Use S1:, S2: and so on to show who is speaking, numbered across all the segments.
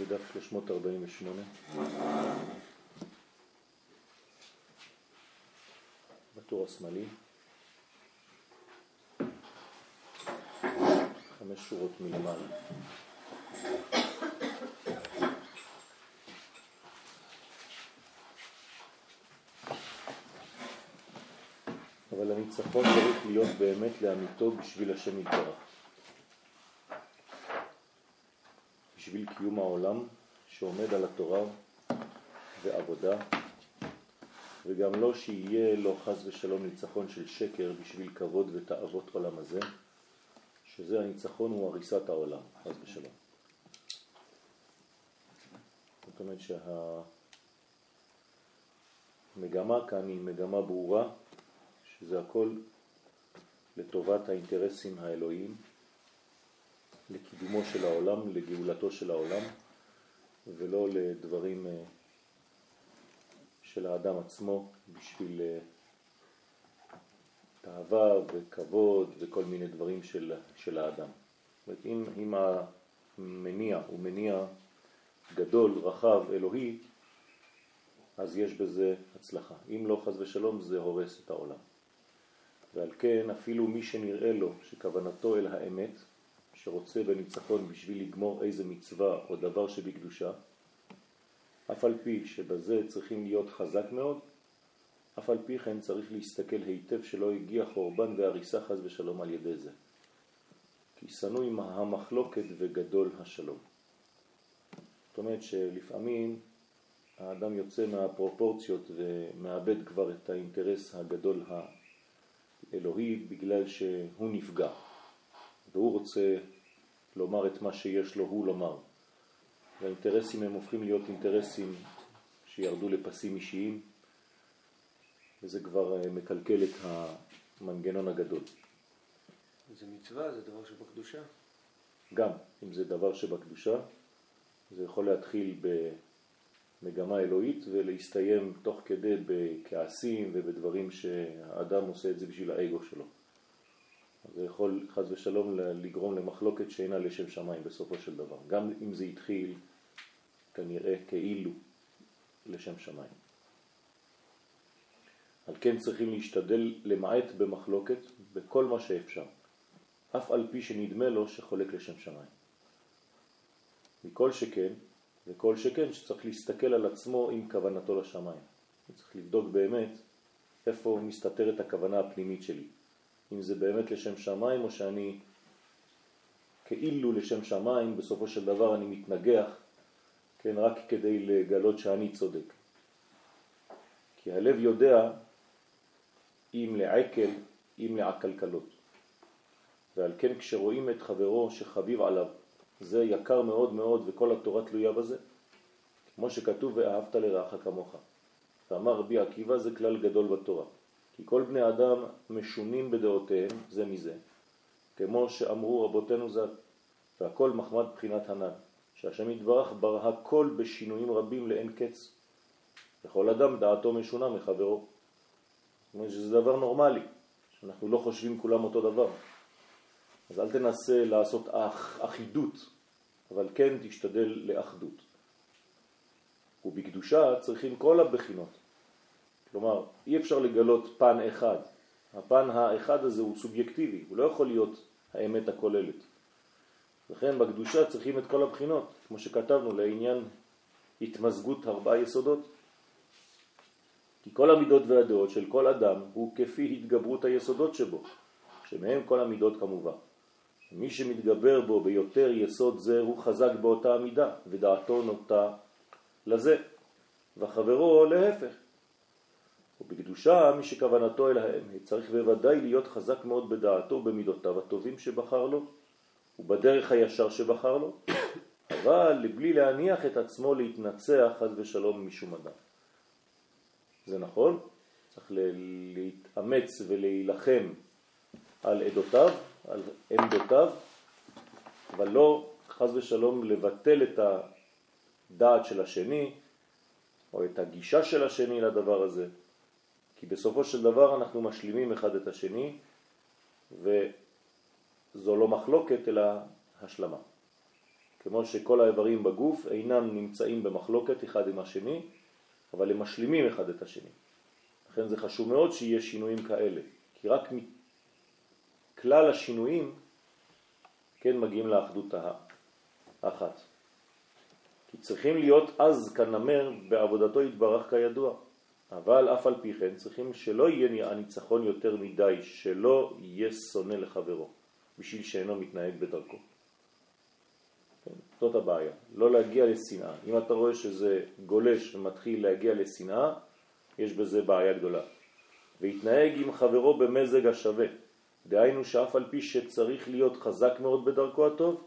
S1: בדף 348. בטור השמאלי. חמש שורות מלמעלה. אבל הניצחון צריך להיות באמת לאמיתו בשביל השם יתברך. בשביל קיום העולם שעומד על התורה ועבודה, וגם לא שיהיה לו חז ושלום ניצחון של שקר בשביל כבוד ותאוות עולם הזה, שזה הניצחון הוא הריסת העולם, חז ושלום. זאת אומרת שהמגמה כאן היא מגמה ברורה, שזה הכל לטובת האינטרסים האלוהיים, לקידומו של העולם, לגאולתו של העולם, ולא לדברים אה, של האדם עצמו בשביל אה, תאווה וכבוד וכל מיני דברים של, של האדם. זאת אומרת, אם, המניע הוא מניע גדול, רחב, אלוהי, אז יש בזה הצלחה. אם לא חז ושלום זה הורס את העולם. ועל כן אפילו מי שנראה לו שכוונתו אל האמת, שרוצה בניצחון בשביל לגמור איזה מצווה או דבר שבקדושה, אף על פי שבזה צריכים להיות חזק מאוד, אף על פי כן צריך להסתכל היטב שלא הגיע חורבן והריסה חז ושלום על ידי זה. כי שנוא עם המחלוקת וגדול השלום. זאת אומרת שלפעמים האדם יוצא מהפרופורציות ומאבד כבר את האינטרס הגדול האלוהי בגלל שהוא נפגע והוא רוצה לומר את מה שיש לו הוא לומר. והאינטרסים הם הופכים להיות אינטרסים שירדו לפסים אישיים וזה כבר אה, מקלקל את המנגנון הגדול.
S2: זה מצווה, זה דבר שבקדושה?
S1: גם, אם זה דבר שבקדושה, זה יכול להתחיל במגמה אלוהית ולהסתיים תוך כדי בכעסים ובדברים שהאדם עושה את זה בשביל האגו שלו. זה יכול חז ושלום לגרום למחלוקת שאינה לשם שמיים בסופו של דבר, גם אם זה התחיל כנראה כאילו לשם שמיים. על כן צריכים להשתדל למעט במחלוקת בכל מה שאפשר, אף על פי שנדמה לו שחולק לשם שמיים. מכל שכן, וכל שכן שצריך להסתכל על עצמו עם כוונתו לשמיים. צריך לבדוק באמת איפה מסתתרת הכוונה הפנימית שלי. אם זה באמת לשם שמיים או שאני כאילו לשם שמיים, בסופו של דבר אני מתנגח, כן, רק כדי לגלות שאני צודק. כי הלב יודע אם לעקל, אם לעקלקלות. ועל כן כשרואים את חברו שחביב עליו, זה יקר מאוד מאוד וכל התורה תלויה בזה, כמו שכתוב ואהבת לרעך כמוך. ואמר רבי עקיבא זה כלל גדול בתורה. כי כל בני אדם משונים בדעותיהם זה מזה, כמו שאמרו רבותינו ז"ל, והכל מחמד בחינת הנ"ל, שהשם יתברך ברא הכל בשינויים רבים לאין קץ, וכל אדם דעתו משונה מחברו. זאת אומרת שזה דבר נורמלי, שאנחנו לא חושבים כולם אותו דבר. אז אל תנסה לעשות אח, אחידות, אבל כן תשתדל לאחדות. ובקדושה צריכים כל הבחינות. כלומר, אי אפשר לגלות פן אחד. הפן האחד הזה הוא סובייקטיבי, הוא לא יכול להיות האמת הכוללת. לכן בקדושה צריכים את כל הבחינות, כמו שכתבנו לעניין התמזגות ארבעה יסודות. כי כל המידות והדעות של כל אדם הוא כפי התגברות היסודות שבו, שמהם כל המידות כמובן. מי שמתגבר בו ביותר יסוד זה הוא חזק באותה המידה, ודעתו נוטה לזה, וחברו להפך. ובקדושה מי שכוונתו אל האמת צריך בוודאי להיות חזק מאוד בדעתו במידותיו הטובים שבחר לו ובדרך הישר שבחר לו, אבל לבלי להניח את עצמו להתנצח חז ושלום משום אדם. זה נכון, צריך להתאמץ ולהילחם על עדותיו, על עמדותיו, אבל לא חז ושלום לבטל את הדעת של השני או את הגישה של השני לדבר הזה. כי בסופו של דבר אנחנו משלימים אחד את השני וזו לא מחלוקת אלא השלמה. כמו שכל האיברים בגוף אינם נמצאים במחלוקת אחד עם השני, אבל הם משלימים אחד את השני. לכן זה חשוב מאוד שיהיה שינויים כאלה, כי רק מכלל השינויים כן מגיעים לאחדות האחת. כי צריכים להיות אז כנמר בעבודתו יתברך כידוע. אבל אף על פי כן צריכים שלא יהיה הניצחון יותר מדי, שלא יהיה שונא לחברו, בשביל שאינו מתנהג בדרכו. כן? זאת הבעיה, לא להגיע לשנאה. אם אתה רואה שזה גולש ומתחיל להגיע לשנאה, יש בזה בעיה גדולה. והתנהג עם חברו במזג השווה. דהיינו שאף על פי שצריך להיות חזק מאוד בדרכו הטוב,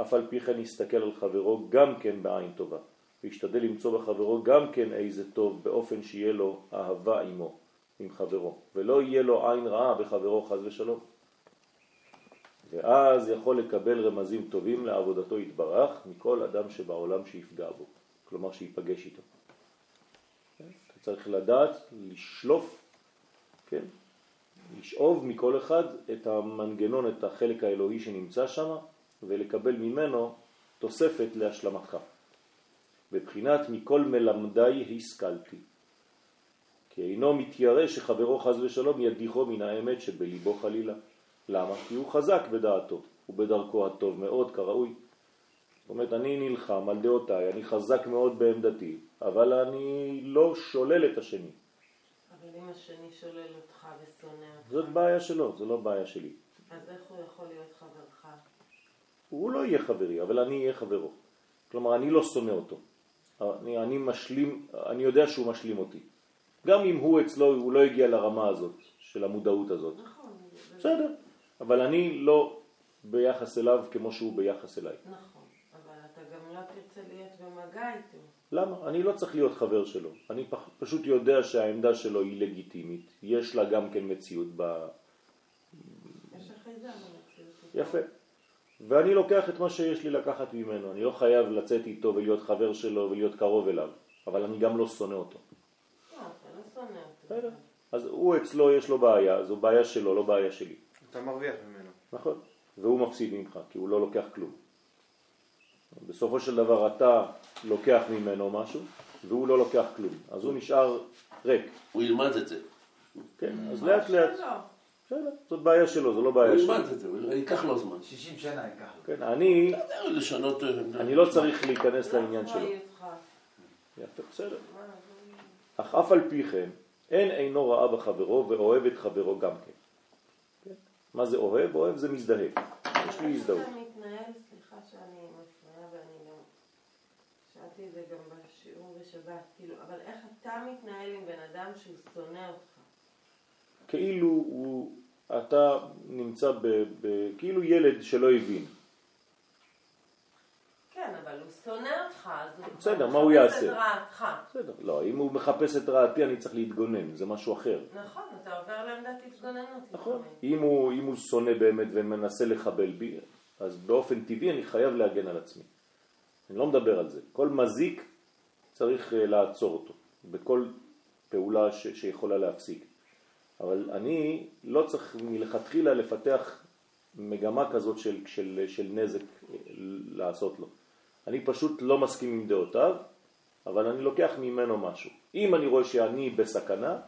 S1: אף על פי כן יסתכל על חברו גם כן בעין טובה. וישתדל למצוא בחברו גם כן איזה טוב באופן שיהיה לו אהבה עמו, עם חברו, ולא יהיה לו עין רעה בחברו חז ושלום. ואז יכול לקבל רמזים טובים לעבודתו יתברך מכל אדם שבעולם שיפגע בו, כלומר שיפגש איתו. אתה צריך לדעת לשלוף, כן? לשאוב מכל אחד את המנגנון, את החלק האלוהי שנמצא שם, ולקבל ממנו תוספת להשלמתך. בבחינת מכל מלמדי השכלתי. כי אינו מתיירא שחברו חז ושלום ידיחו מן האמת שבליבו חלילה. למה? כי הוא חזק בדעתו, ובדרכו הטוב מאוד כראוי. זאת אומרת, אני נלחם על דעותיי, אני חזק מאוד בעמדתי, אבל אני לא שולל את השני.
S3: אבל אם השני שולל אותך ושונא אותך...
S1: זאת בעיה שלו, זו לא בעיה שלי.
S3: אז איך הוא יכול להיות חברך?
S1: הוא לא יהיה חברי, אבל אני אהיה חברו. כלומר, אני לא שונא אותו. אני, אני משלים, אני יודע שהוא משלים אותי. גם אם הוא אצלו, הוא לא הגיע לרמה הזאת, של המודעות הזאת.
S3: נכון.
S1: בסדר, אבל אני לא ביחס אליו כמו שהוא ביחס אליי.
S3: נכון, אבל אתה גם לא תרצה להיות במגע איתו.
S1: למה? אני לא צריך להיות חבר שלו. אני פשוט יודע שהעמדה שלו היא לגיטימית. יש לה גם כן מציאות ב...
S3: יש אחיזה במציאות.
S1: יפה. ואני לוקח את מה שיש לי לקחת ממנו. אני לא חייב לצאת איתו ולהיות חבר שלו ולהיות קרוב אליו, אבל אני גם לא שונא אותו.
S3: לא, אתה לא שונא.
S1: אז הוא אצלו יש לו בעיה, זו בעיה שלו, לא בעיה שלי.
S2: אתה מרוויח ממנו.
S1: נכון. והוא מפסיד ממך, כי הוא לא לוקח כלום. בסופו של דבר אתה לוקח ממנו משהו, והוא לא לוקח כלום. אז הוא נשאר ריק.
S4: הוא ילמד את זה.
S1: כן, אז לאט לאט.
S3: שלו.
S1: בסדר, זאת בעיה שלו, זו לא
S4: הוא
S1: בעיה שלי.
S4: ילמד את זה, הוא- ייקח לו זמן.
S5: 60 שנה ייקח לו.
S1: כן, אני,
S4: לשנות... אה,
S1: אני לא צריך להיכנס
S3: לא
S1: לעניין שלו.
S3: אחריותך.
S1: יפה, בסדר. אך אף על פי כן, אין אינו ראה בחברו ואוהב את חברו גם כן. כן? מה זה אוהב? אוהב זה מזדהה. יש לי הזדהות.
S3: איך אתה מתנהל, סליחה שאני מפריעה ואני גם... שאלתי את זה גם בשיעור בשבת, כאילו, אבל איך אתה מתנהל עם בן אדם שהוא שונא אותך?
S1: כאילו הוא, אתה נמצא ב, ב... כאילו ילד שלא הבין.
S3: כן, אבל הוא שונא אותך, אז הוא...
S1: בסדר, מה הוא יעשה?
S3: מחפש את רעתך.
S1: בסדר, לא, אם הוא מחפש את רעתי אני צריך להתגונן, זה משהו אחר.
S3: נכון, אתה עובר לעמדת התגוננות.
S1: נכון. אם הוא, אם הוא שונא באמת ומנסה לחבל בי, אז באופן טבעי אני חייב להגן על עצמי. אני לא מדבר על זה. כל מזיק צריך אה, לעצור אותו, בכל פעולה ש, שיכולה להפסיק. אבל אני לא צריך מלכתחילה לפתח מגמה כזאת של, של, של נזק אה, לעשות לו. אני פשוט לא מסכים עם דעותיו, אבל אני לוקח ממנו משהו. אם אני רואה שאני בסכנה,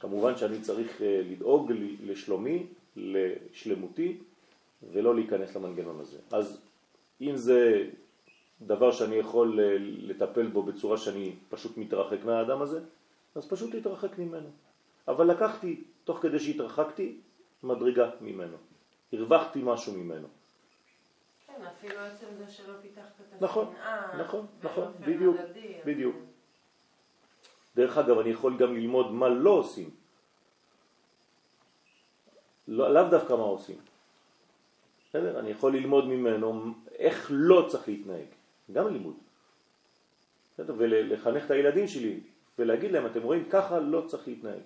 S1: כמובן שאני צריך אה, לדאוג לשלומי, לשלמותי, ולא להיכנס למנגנון הזה. אז אם זה דבר שאני יכול אה, לטפל בו בצורה שאני פשוט מתרחק מהאדם הזה, אז פשוט להתרחק ממנו. אבל לקחתי, תוך כדי שהתרחקתי, מדרגה ממנו. הרווחתי משהו ממנו.
S3: כן, אפילו עצם זה שלא פיתחת את
S1: נכון,
S3: השנאה.
S1: נכון, נכון,
S3: באופן
S1: בדיוק,
S3: הדדי,
S1: בדיוק. דרך אגב, אני יכול גם ללמוד מה לא עושים. לא, לאו דווקא מה עושים. בסדר? אני יכול ללמוד ממנו איך לא צריך להתנהג. גם לימוד. בסדר? ולחנך את הילדים שלי ולהגיד להם, אתם רואים, ככה לא צריך להתנהג.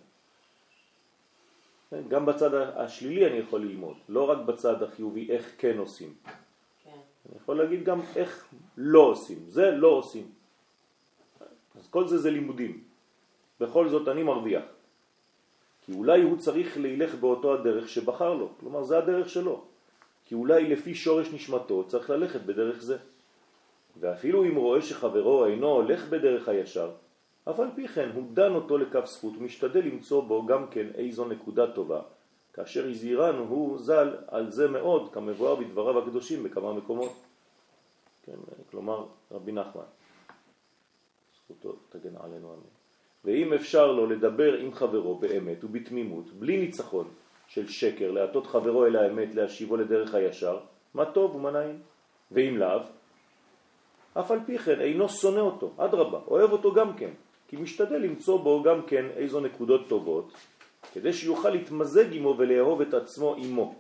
S1: כן? גם בצד השלילי אני יכול ללמוד, לא רק בצד החיובי, איך כן עושים.
S3: כן.
S1: אני יכול להגיד גם איך לא עושים, זה לא עושים. אז כל זה זה לימודים. בכל זאת אני מרוויח. כי אולי הוא צריך להילך באותו הדרך שבחר לו, כלומר זה הדרך שלו. כי אולי לפי שורש נשמתו צריך ללכת בדרך זה. ואפילו אם רואה שחברו אינו הולך בדרך הישר, אף על פי כן הוא דן אותו לכף זכות ומשתדל למצוא בו גם כן איזו נקודה טובה, כאשר הזהירנו הוא ז"ל על זה מאוד, כמבואר בדבריו הקדושים בכמה מקומות. כן, כלומר, רבי נחמן, זכותו תגן עלינו אמן. ואם אפשר לו לדבר עם חברו באמת ובתמימות, בלי ניצחון של שקר, להטות חברו אל האמת, להשיבו לדרך הישר, מה טוב ומה נעים. ואם לאו, אף על פי כן אינו שונא אותו, אדרבה, אוהב אותו גם כן, כי משתדל למצוא בו גם כן איזו נקודות טובות, כדי שיוכל להתמזג עמו ולאהוב את עצמו עמו.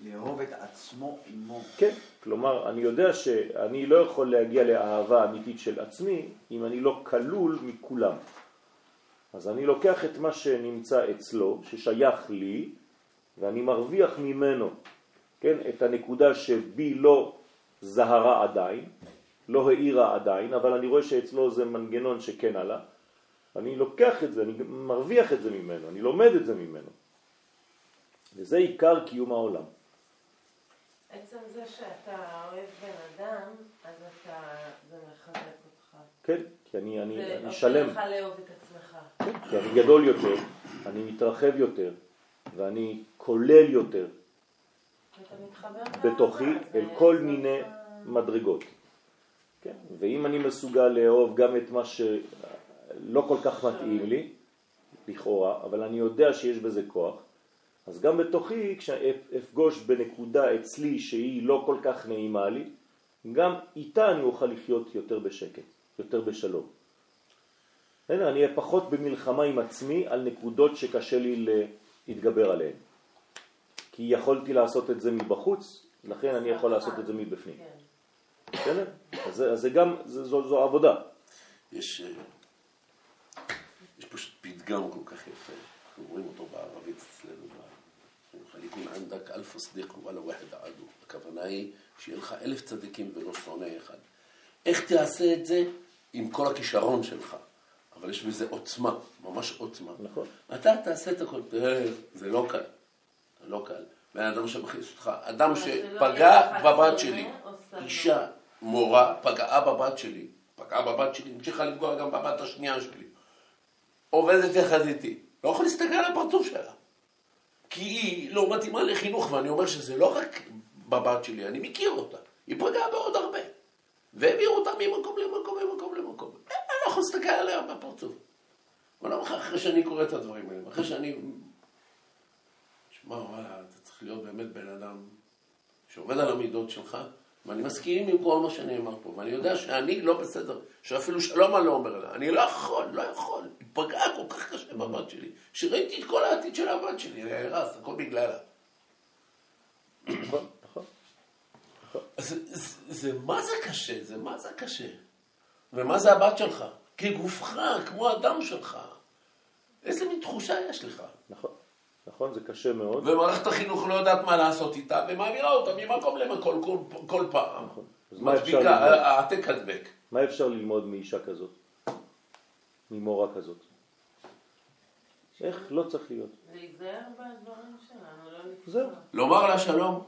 S5: לאהוב את עצמו עמו.
S1: כן, כלומר, אני יודע שאני לא יכול להגיע לאהבה אמיתית של עצמי אם אני לא כלול מכולם. אז אני לוקח את מה שנמצא אצלו, ששייך לי, ואני מרוויח ממנו, כן, את הנקודה שבי לא זהרה עדיין, לא העירה עדיין, אבל אני רואה שאצלו זה מנגנון שכן עלה. אני לוקח את זה, אני מרוויח את זה ממנו, אני לומד את זה ממנו. וזה עיקר קיום העולם.
S3: עצם זה שאתה אוהב בן אדם, אז אתה, זה מחזק אותך.
S1: כן, כי אני, אני, אני שלם.
S3: ועושה לך לאהוב את עצמך.
S1: כן, כי אני גדול יותר, אני מתרחב יותר, ואני כולל יותר בתוכי אל
S3: זה-
S1: כל
S3: זה
S1: מיני מדרגות. כן? ואם אני מסוגל לאהוב גם את מה שלא כל כך מתאים לי, לכאורה, אבל אני יודע שיש בזה כוח, אז גם בתוכי, כשאפגוש בנקודה אצלי שהיא לא כל כך נעימה לי, גם איתה אני אוכל לחיות יותר בשקט, יותר בשלום. הנה, אני אהיה פחות במלחמה עם עצמי על נקודות שקשה לי להתגבר עליהן. כי יכולתי לעשות את זה מבחוץ, לכן אני יכול לעשות את זה מבפנים.
S3: כן.
S1: בסדר? אז זה- אז זה גם, זה- זו זו עבודה.
S4: יש, אה, יש פשוט פתגם כל כך יפה, אנחנו רואים אותו בערבית אצלנו, חליקון ענדק אלף סדיק וואלה ואחד עדו. הכוונה היא שיהיה לך אלף צדיקים ולא שונא אחד. איך תעשה את זה? עם כל הכישרון שלך. אבל יש בזה עוצמה, ממש עוצמה.
S1: נכון.
S4: אתה תעשה את הכל, תראה, זה לא קל. זה לא קל. בן אדם שמכניס אותך, אדם
S3: לא
S4: שפגע בבת שלי? אישה, מורה, פגעה בבת שלי, פגעה בבת שלי, המשיכה לפגוע גם בבת השנייה שלי. עובדת יחד איתי, לא יכול להסתכל על הפרצוף שלה. כי היא לא מתאימה לחינוך, ואני אומר שזה לא רק בבת שלי, אני מכיר אותה. היא פגעה בעוד הרבה. והעבירו אותה ממקום למקום למקום למקום. אני לא יכול להסתכל עליה בפרצוף. אבל לא אחרי שאני קורא את הדברים האלה, אחרי שאני... שמע, וואלה, אתה צריך להיות באמת בן אדם שעובד על המידות שלך, ואני מסכים עם כל מה שנאמר פה, ואני יודע שאני לא בסדר, שאפילו שלום אני לא אומר לה, אני לא יכול, לא יכול, היא פגעה כל כך קשה בבת שלי, שראיתי את כל העתיד של הבת שלי, נהרס, הכל בגללה.
S1: נכון, נכון.
S4: זה מה זה קשה, זה מה זה קשה. ומה זה הבת שלך? כגופך, כמו הדם שלך. איזה מין תחושה יש לך?
S1: נכון, נכון, זה קשה מאוד.
S4: ומערכת החינוך לא יודעת מה לעשות איתה, ומעבירה אותה ממקום למקום כל, כל פעם.
S1: נכון. אז מה אפשר
S4: מדביקה,
S1: ללמוד?
S4: העתק הדבק.
S1: מה אפשר ללמוד מאישה כזאת? ממורה כזאת? איך לא צריך להיות?
S3: להיזהר בדברים שלנו, לא לפגוע.
S1: זהו.
S4: לומר לה שלום.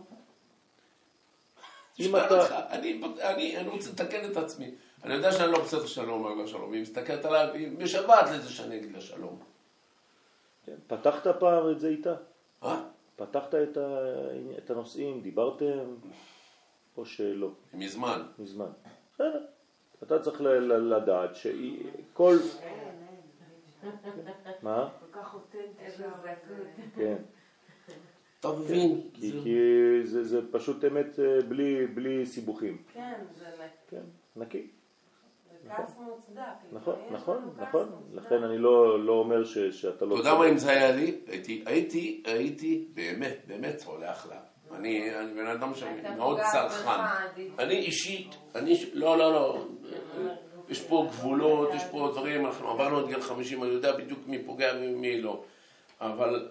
S1: אם אתה-
S4: אני, אני, אני רוצה לתקן את עצמי. אני יודע שאני לא בסדר שאני לא אומר לה שלום. היא מסתכלת עליי, היא משוועת לזה שאני אגיד לה שלום.
S1: כן, פתחת פעם את זה איתה?
S4: אה?
S1: פתחת את, ה... את הנושאים, דיברתם, או שלא,
S4: מזמן.
S1: מזמן. בסדר. אתה צריך ל- ל- לדעת שהיא, כל... מה?
S6: כל כך אותנטי.
S3: איזה זכות.
S1: כן.
S4: מבין?
S1: כי,
S4: זה-
S1: כי זה, זה פשוט אמת אה, בלי, בלי סיבוכים.
S3: כן, זה נ-
S1: כן, נקי. נכון, נכון, נכון. לכן אני לא, לא אומר ש, שאתה לא...
S4: אתה יודע מה אם זה היה לי? הייתי, הייתי, באמת, באמת סולח לה. אני, אני בן אדם שאני
S3: הייתה
S4: מאוד
S3: פוגעת
S4: צרכן. אני אישית, אני, לא, לא, לא. יש פה גבולות, יש פה דברים, אנחנו עברנו את גיל 50, אני יודע בדיוק מי פוגע ומי לא. אבל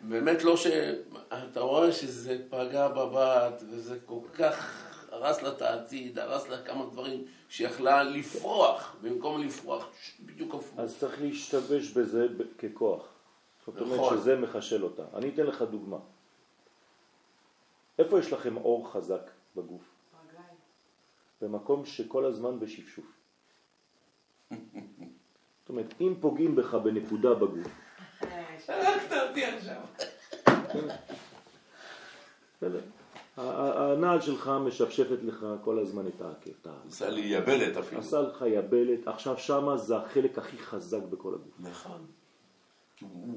S4: באמת לא ש... אתה רואה שזה פגע בבת, וזה כל כך הרס לה את העתיד, הרס לה כמה דברים שיכלה לפרוח, במקום לפרוח, בדיוק הפוך.
S1: אז צריך להשתמש בזה ככוח. זאת אומרת
S4: נכון.
S1: שזה מחשל אותה. אני אתן לך דוגמה. איפה יש לכם אור חזק בגוף? במקום שכל הזמן בשפשוף. זאת אומרת, אם פוגעים בך בנקודה בגוף,
S4: הרגת אותי עכשיו.
S1: הנעל שלך משפשפת לך כל הזמן את העקב.
S4: עשה לי יבלת אפילו.
S1: עשה לך יבלת, עכשיו שמה זה החלק הכי חזק בכל הגוף.
S4: נכון.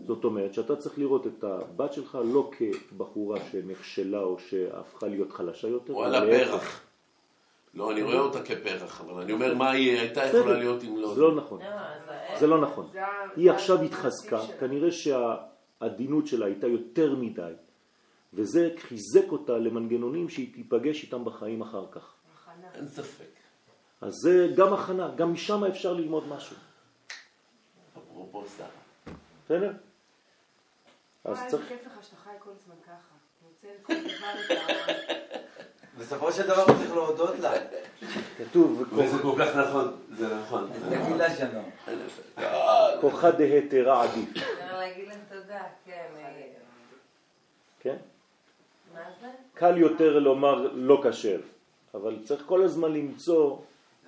S1: זאת אומרת שאתה צריך לראות את הבת שלך לא כבחורה שנכשלה או שהפכה להיות חלשה יותר,
S4: וואלה
S1: אלא להפך.
S4: פרח. לא, אני רואה אותה כפרח, אבל אני אומר מה היא הייתה. יכולה להיות אם לא...
S1: זה לא נכון,
S3: לא,
S1: זה לא נכון. היא עכשיו התחזקה. כנראה שהעדינות שלה הייתה יותר מדי, וזה חיזק אותה למנגנונים שהיא תיפגש איתם בחיים אחר כך.
S6: הכנה.
S4: אין ספק.
S1: אז זה גם הכנה, גם משם אפשר ללמוד משהו,
S4: אפרופו שרה.
S1: בסדר? אז צריך...
S6: איזה כיף לך שאתה חי כל הזמן ככה.
S5: בסופו של דבר הוא צריך להודות לה.
S1: כתוב,
S4: וזה כל כך נכון, זה נכון.
S5: תגיד לה שלום.
S1: כוחה דהתרה עדיף,
S3: אפשר להגיד להם תודה, כן. אה,
S1: כן? קל יותר לומר לא כשר, אבל צריך כל הזמן למצוא,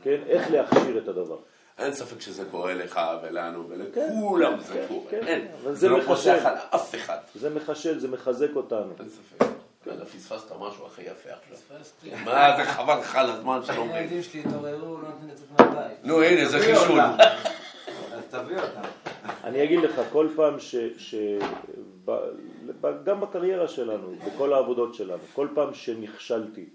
S1: כן, איך להכשיר את הדבר.
S4: אין ספק שזה קורה לך ולנו
S1: כן,
S4: ולכולם זה
S1: כן,
S4: קורה.
S1: כן,
S4: אין.
S1: זה
S4: זה לא. פוסח על אף אחד.
S1: זה מחשל, זה מחזק אותנו.
S4: אין ספק. יאללה, פספסת משהו הכי יפה עכשיו. מה זה חבל לך על הזמן שלא מבין.
S7: הילדים שלי התעוררו, לא נותנים לצאת מהבית.
S4: נו הנה זה חישול.
S5: אז תביא אותה.
S1: אני אגיד לך, כל פעם ש... ש... ב... ב... גם בקריירה שלנו, בכל העבודות שלנו, כל פעם שנכשלתי,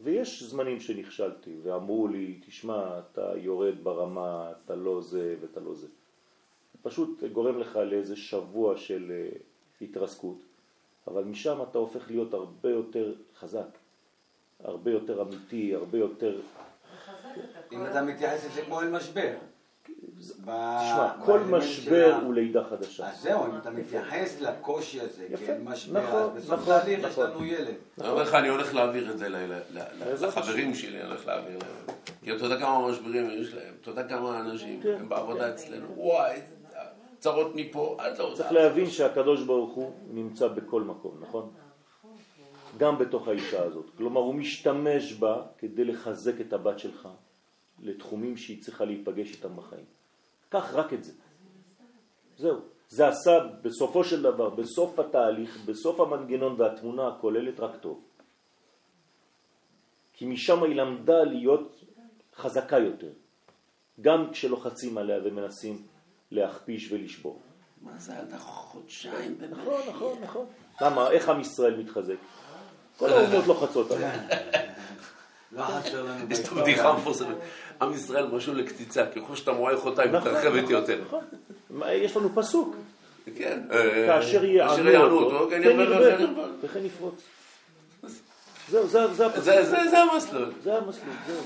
S1: ויש זמנים שנכשלתי, ואמרו לי, תשמע, אתה יורד ברמה, אתה לא זה ואתה לא זה. פשוט גורם לך לאיזה שבוע של אה, התרסקות, אבל משם אתה הופך להיות הרבה יותר חזק, הרבה יותר אמיתי, הרבה יותר...
S5: אם אתה מתייחס לזה כמו אל משבר.
S1: תשמע, כל משבר הוא לידה חדשה.
S5: אז זהו, אם אתה מתייחס לקושי הזה. כאל משבר,
S1: נכון,
S5: אז בסוף
S1: נכון,
S5: תהליך יש
S1: נכון.
S5: לנו ילד.
S4: אני אומר לך, אני הולך להעביר את זה
S1: בעזרת
S4: לחברים שלי, אני הולך להעביר להם. כי אתה יודע כמה משברים יש להם, אתה יודע כמה אנשים
S1: כן.
S4: הם בעבודה אצלנו, וואי, צרות מפה עד לא...
S1: צריך להבין שהקדוש ברוך הוא נמצא בכל מקום, נכון? גם בתוך האישה הזאת. כלומר, הוא משתמש בה כדי לחזק את הבת שלך לתחומים שהיא צריכה להיפגש איתם בחיים. קח רק את זה. זהו. זה עשה בסופו של דבר, בסוף התהליך, בסוף המנגנון והתמונה הכוללת, רק טוב. כי משם היא למדה להיות חזקה יותר. גם כשלוחצים עליה ומנסים להכפיש ולשבור.
S4: מה זה עד החודשיים?
S1: נכון, נכון, נכון. למה? איך עם ישראל מתחזק? כל האומות לוחצות עליו.
S5: לא חסר לנו
S4: יש את. הבדיחה המפורסמת, עם ישראל משהו לקציצה, ככל שאתה מועך אותה היא
S1: נכון,
S4: מתרחבת
S1: נכון,
S4: יותר.
S1: נכון. יש לנו פסוק,
S4: כן.
S1: כאשר יענו אותו,
S4: כן
S1: כן
S4: ירבה וכן
S1: יפרוץ. זהו, זה הפסוק.
S4: זה- המסלול.
S1: זה המסלול, זהו.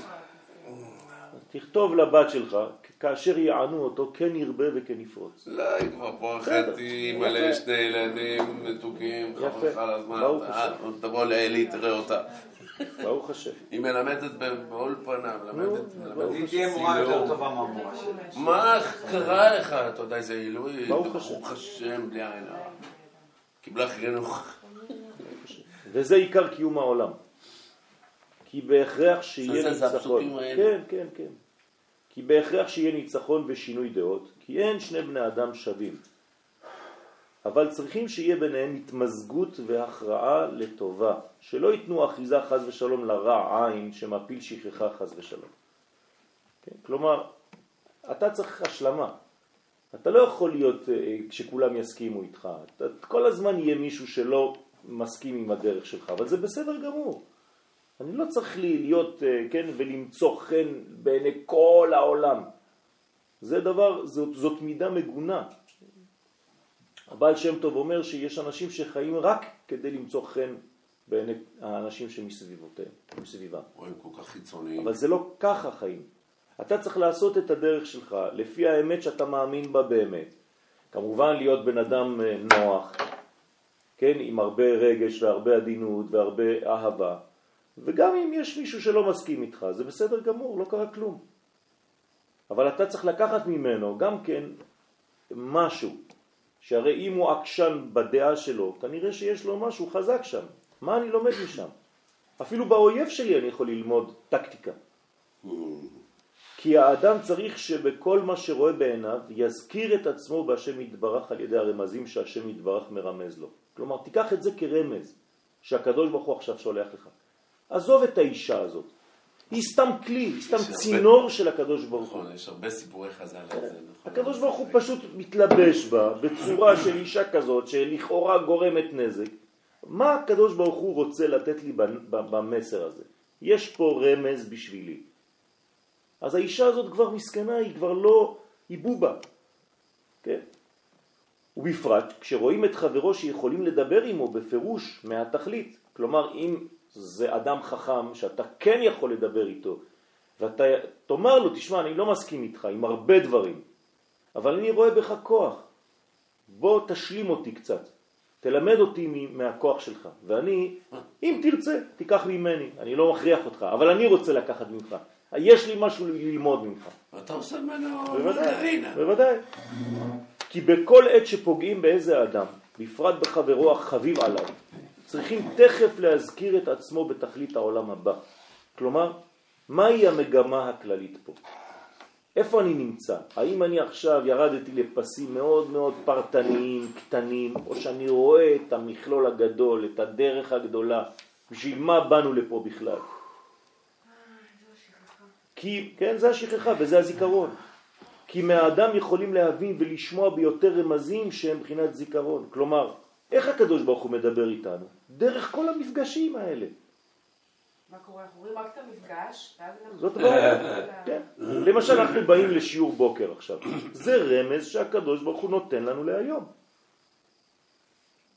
S1: תכתוב לבת שלך, כאשר יענו אותו, כן ירבה וכן יפרוץ.
S4: לא, היא כבר פה
S1: בסדר,
S4: חצי,
S1: יפה.
S4: מלא שני ילדים מתוקים. חבל לך על הזמן, אה. תבוא לעלי, תראה אותה.
S1: ברוך השם.
S4: היא מלמדת ב- באולפנה, מלמדת, מלמדת.
S5: היא תהיה מורה יותר. טובה מהמורה שלה.
S4: מה קרה לך? אתה יודע איזה עילוי?
S1: ברוך השם.
S4: בלי עין הרע. קיבלה חינוך.
S1: וזה עיקר קיום העולם. כי בהכרח שיהיה ניצחון. כן, כן, כן. כי בהכרח שיהיה ניצחון ושינוי דעות, כי אין שני בני אדם שווים. אבל צריכים שיהיה ביניהם התמזגות והכרעה לטובה, שלא ייתנו אחיזה חז ושלום לרע עין שמפיל שכחה חז ושלום. כן? כלומר, אתה צריך השלמה. אתה לא יכול להיות אה, כשכולם יסכימו איתך. אתה, כל הזמן יהיה מישהו שלא מסכים עם הדרך שלך, אבל זה בסדר גמור. אני לא צריך להיות, אה, כן, ולמצוא חן בעיני כל העולם. זה דבר, זאת, זאת מידה מגונה. הבעל שם טוב אומר שיש אנשים שחיים רק כדי למצוא חן בעיני האנשים שמסביבותיהם, מסביבם.
S4: אוי, כל כך חיצוניים.
S1: אבל זה לא ככה חיים. אתה צריך לעשות את הדרך שלך לפי האמת שאתה מאמין בה באמת. כמובן להיות בן אדם אה, נוח, כן, עם הרבה רגש והרבה עדינות והרבה אהבה, וגם אם יש מישהו שלא מסכים איתך, זה בסדר גמור, לא קרה כלום. אבל אתה צריך לקחת ממנו גם כן משהו, שהרי אם הוא עקשן בדעה שלו, כנראה שיש לו משהו חזק שם. מה אני לומד משם? אפילו באויב שלי אני יכול ללמוד טקטיקה. כי האדם צריך שבכל מה שרואה בעיניו יזכיר את עצמו בהשם יתברך על ידי הרמזים שהשם יתברך מרמז לו. כלומר, תיקח את זה כרמז שהקדוש ברוך הוא עכשיו שולח לך. עזוב את האישה הזאת. היא סתם כלי, היא סתם
S4: יש הרבה-
S1: צינור של הקדוש ברוך הוא.
S4: נכון, יש הרבה סיפורי חז"ל על זה, נכון.
S1: הקדוש ברוך הוא פשוט מתלבש בה בצורה של אישה כזאת שלכאורה גורמת נזק. מה הקדוש ברוך הוא רוצה לתת לי במסר הזה? יש פה רמז בשבילי. אז האישה הזאת כבר מסכנה, היא כבר לא, היא בובה. כן? ובפרט כשרואים את חברו שיכולים לדבר עמו בפירוש מהתכלית. כלומר, אם זה אדם חכם שאתה כן יכול לדבר איתו, ואתה תאמר לו, תשמע, אני לא מסכים איתך עם הרבה דברים, אבל אני רואה בך כוח. בוא תשלים אותי קצת. תלמד אותי מהכוח שלך. ואני, אם תרצה, תיקח ממני. אני לא מכריח אותך, אבל אני רוצה לקחת ממך. יש לי משהו ללמוד ממך.
S4: ואתה עושה ממנו מרגרינה.
S1: בוודאי. כי בכל עת שפוגעים באיזה אדם, בפרט בחברו החביב עליו, צריכים תכף להזכיר את עצמו בתכלית העולם הבא. כלומר, מהי המגמה הכללית פה? איפה אני נמצא? האם אני עכשיו ירדתי לפסים מאוד מאוד פרטניים, קטנים, או שאני רואה את המכלול הגדול, את הדרך הגדולה, בשביל מה באנו לפה בכלל? כי, כן, זה השכחה וזה הזיכרון. כי מהאדם יכולים להבין ולשמוע ביותר רמזים שהם מבחינת זיכרון. כלומר, איך הקדוש ברוך הוא מדבר איתנו? דרך כל המפגשים האלה.
S6: מה קורה? אנחנו רואים רק את המפגש.
S1: זאת הבעיה. כן. למשל, אנחנו באים לשיעור בוקר עכשיו. זה רמז שהקדוש ברוך הוא נותן לנו להיום.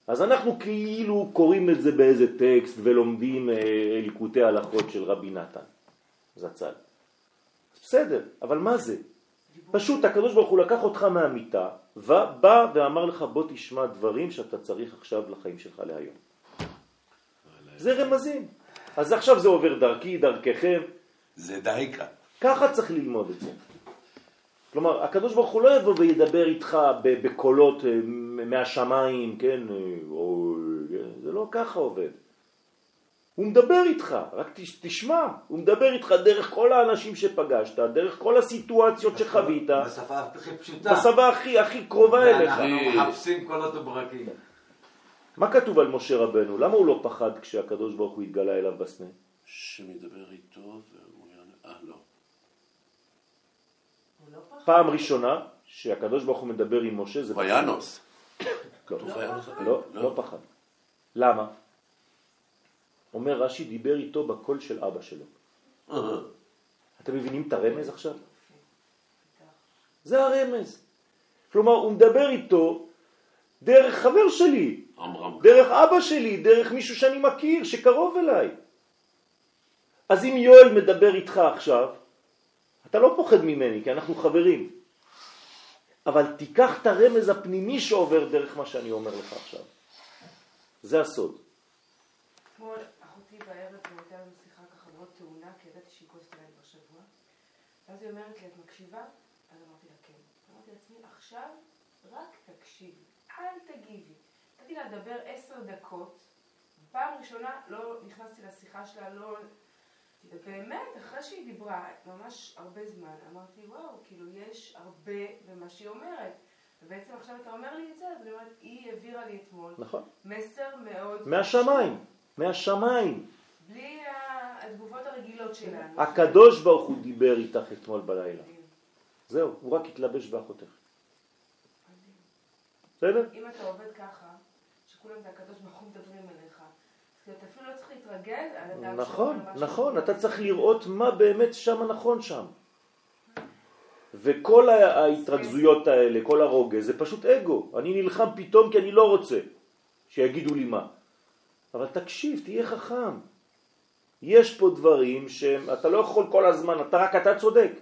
S1: אז אנחנו כאילו קוראים את זה באיזה טקסט ולומדים אה, ליקוטי הלכות של רבי נתן, זצ"ל. בסדר, אבל מה זה? פשוט הקדוש ברוך הוא לקח אותך מהמיטה ובא ואמר לך בוא תשמע דברים שאתה צריך עכשיו לחיים שלך להיום. זה רמזים. אז עכשיו זה עובר דרכי, דרככם,
S4: זה דייקה.
S1: ככה צריך ללמוד את זה. כלומר, הקדוש ברוך הוא לא יבוא וידבר איתך בקולות אה, מהשמיים, כן, אה, או, אה, זה לא ככה עובד. הוא מדבר איתך, רק תש- תשמע, הוא מדבר איתך דרך כל האנשים שפגשת, דרך כל הסיטואציות שחווית,
S5: בשפה הכי פשוטה.
S1: בשפה הכי הכי קרובה אליך.
S5: ואנחנו מחפשים קולות וברקים.
S1: מה כתוב על משה רבנו? למה הוא לא פחד כשהקדוש ברוך הוא התגלה אליו בסנה?
S4: שמדבר איתו והוא יענה, אה לא.
S6: לא.
S1: פעם ראשונה שהקדוש ברוך הוא מדבר עם משה זה...
S4: וינוס.
S1: לא.
S4: וינוס.
S1: לא, לא פחד. למה? אומר רש"י, דיבר איתו בקול של אבא שלו. אתם מבינים את הרמז עכשיו? זה הרמז. כלומר, הוא מדבר איתו דרך חבר שלי,
S4: עמרם.
S1: דרך אבא שלי, דרך מישהו שאני מכיר, שקרוב אליי. אז אם יואל מדבר איתך עכשיו, אתה לא פוחד ממני, כי אנחנו חברים. אבל תיקח את הרמז הפנימי שעובר דרך מה שאני אומר לך עכשיו. זה הסוד.
S6: אתמול אחותי בערב הייתה לנו שיחה ככה מאוד טעונה, כי ידעתי שהיא כועסת עליי כבר שבוע. ואז היא אומרת לי, את מקשיבה? אז אמרתי לה, כן. אמרתי לעצמי, עכשיו רק תקשיבי, אל תגיבי. נתתי לה לדבר עשר דקות, פעם ראשונה לא נכנסתי לשיחה שלה, לא... ובאמת, אחרי שהיא דיברה ממש הרבה זמן, אמרתי, וואו, כאילו, יש הרבה במה שהיא אומרת. ובעצם עכשיו אתה אומר לי את זה, אז אני אומרת, היא העבירה לי אתמול
S1: נכון.
S6: מסר מאוד...
S1: מהשמיים, מהשמיים.
S6: בלי התגובות הרגילות שלנו.
S1: הקדוש ברוך הוא דיבר איתך אתמול בלילה. זהו, הוא רק התלבש באחותך. בסדר?
S6: אם אתה עובד ככה, שכולם זה הקדוש ברוך הוא מדברים אליך, אז אתה אפילו לא צריך על אדם
S1: נכון, נכון. אתה צריך לראות מה באמת שם נכון שם. וכל ההתרכזויות האלה, כל הרוגז, זה פשוט אגו. אני נלחם פתאום כי אני לא רוצה שיגידו לי מה. אבל תקשיב, תהיה חכם. יש פה דברים שאתה לא יכול כל הזמן, אתה רק אתה צודק.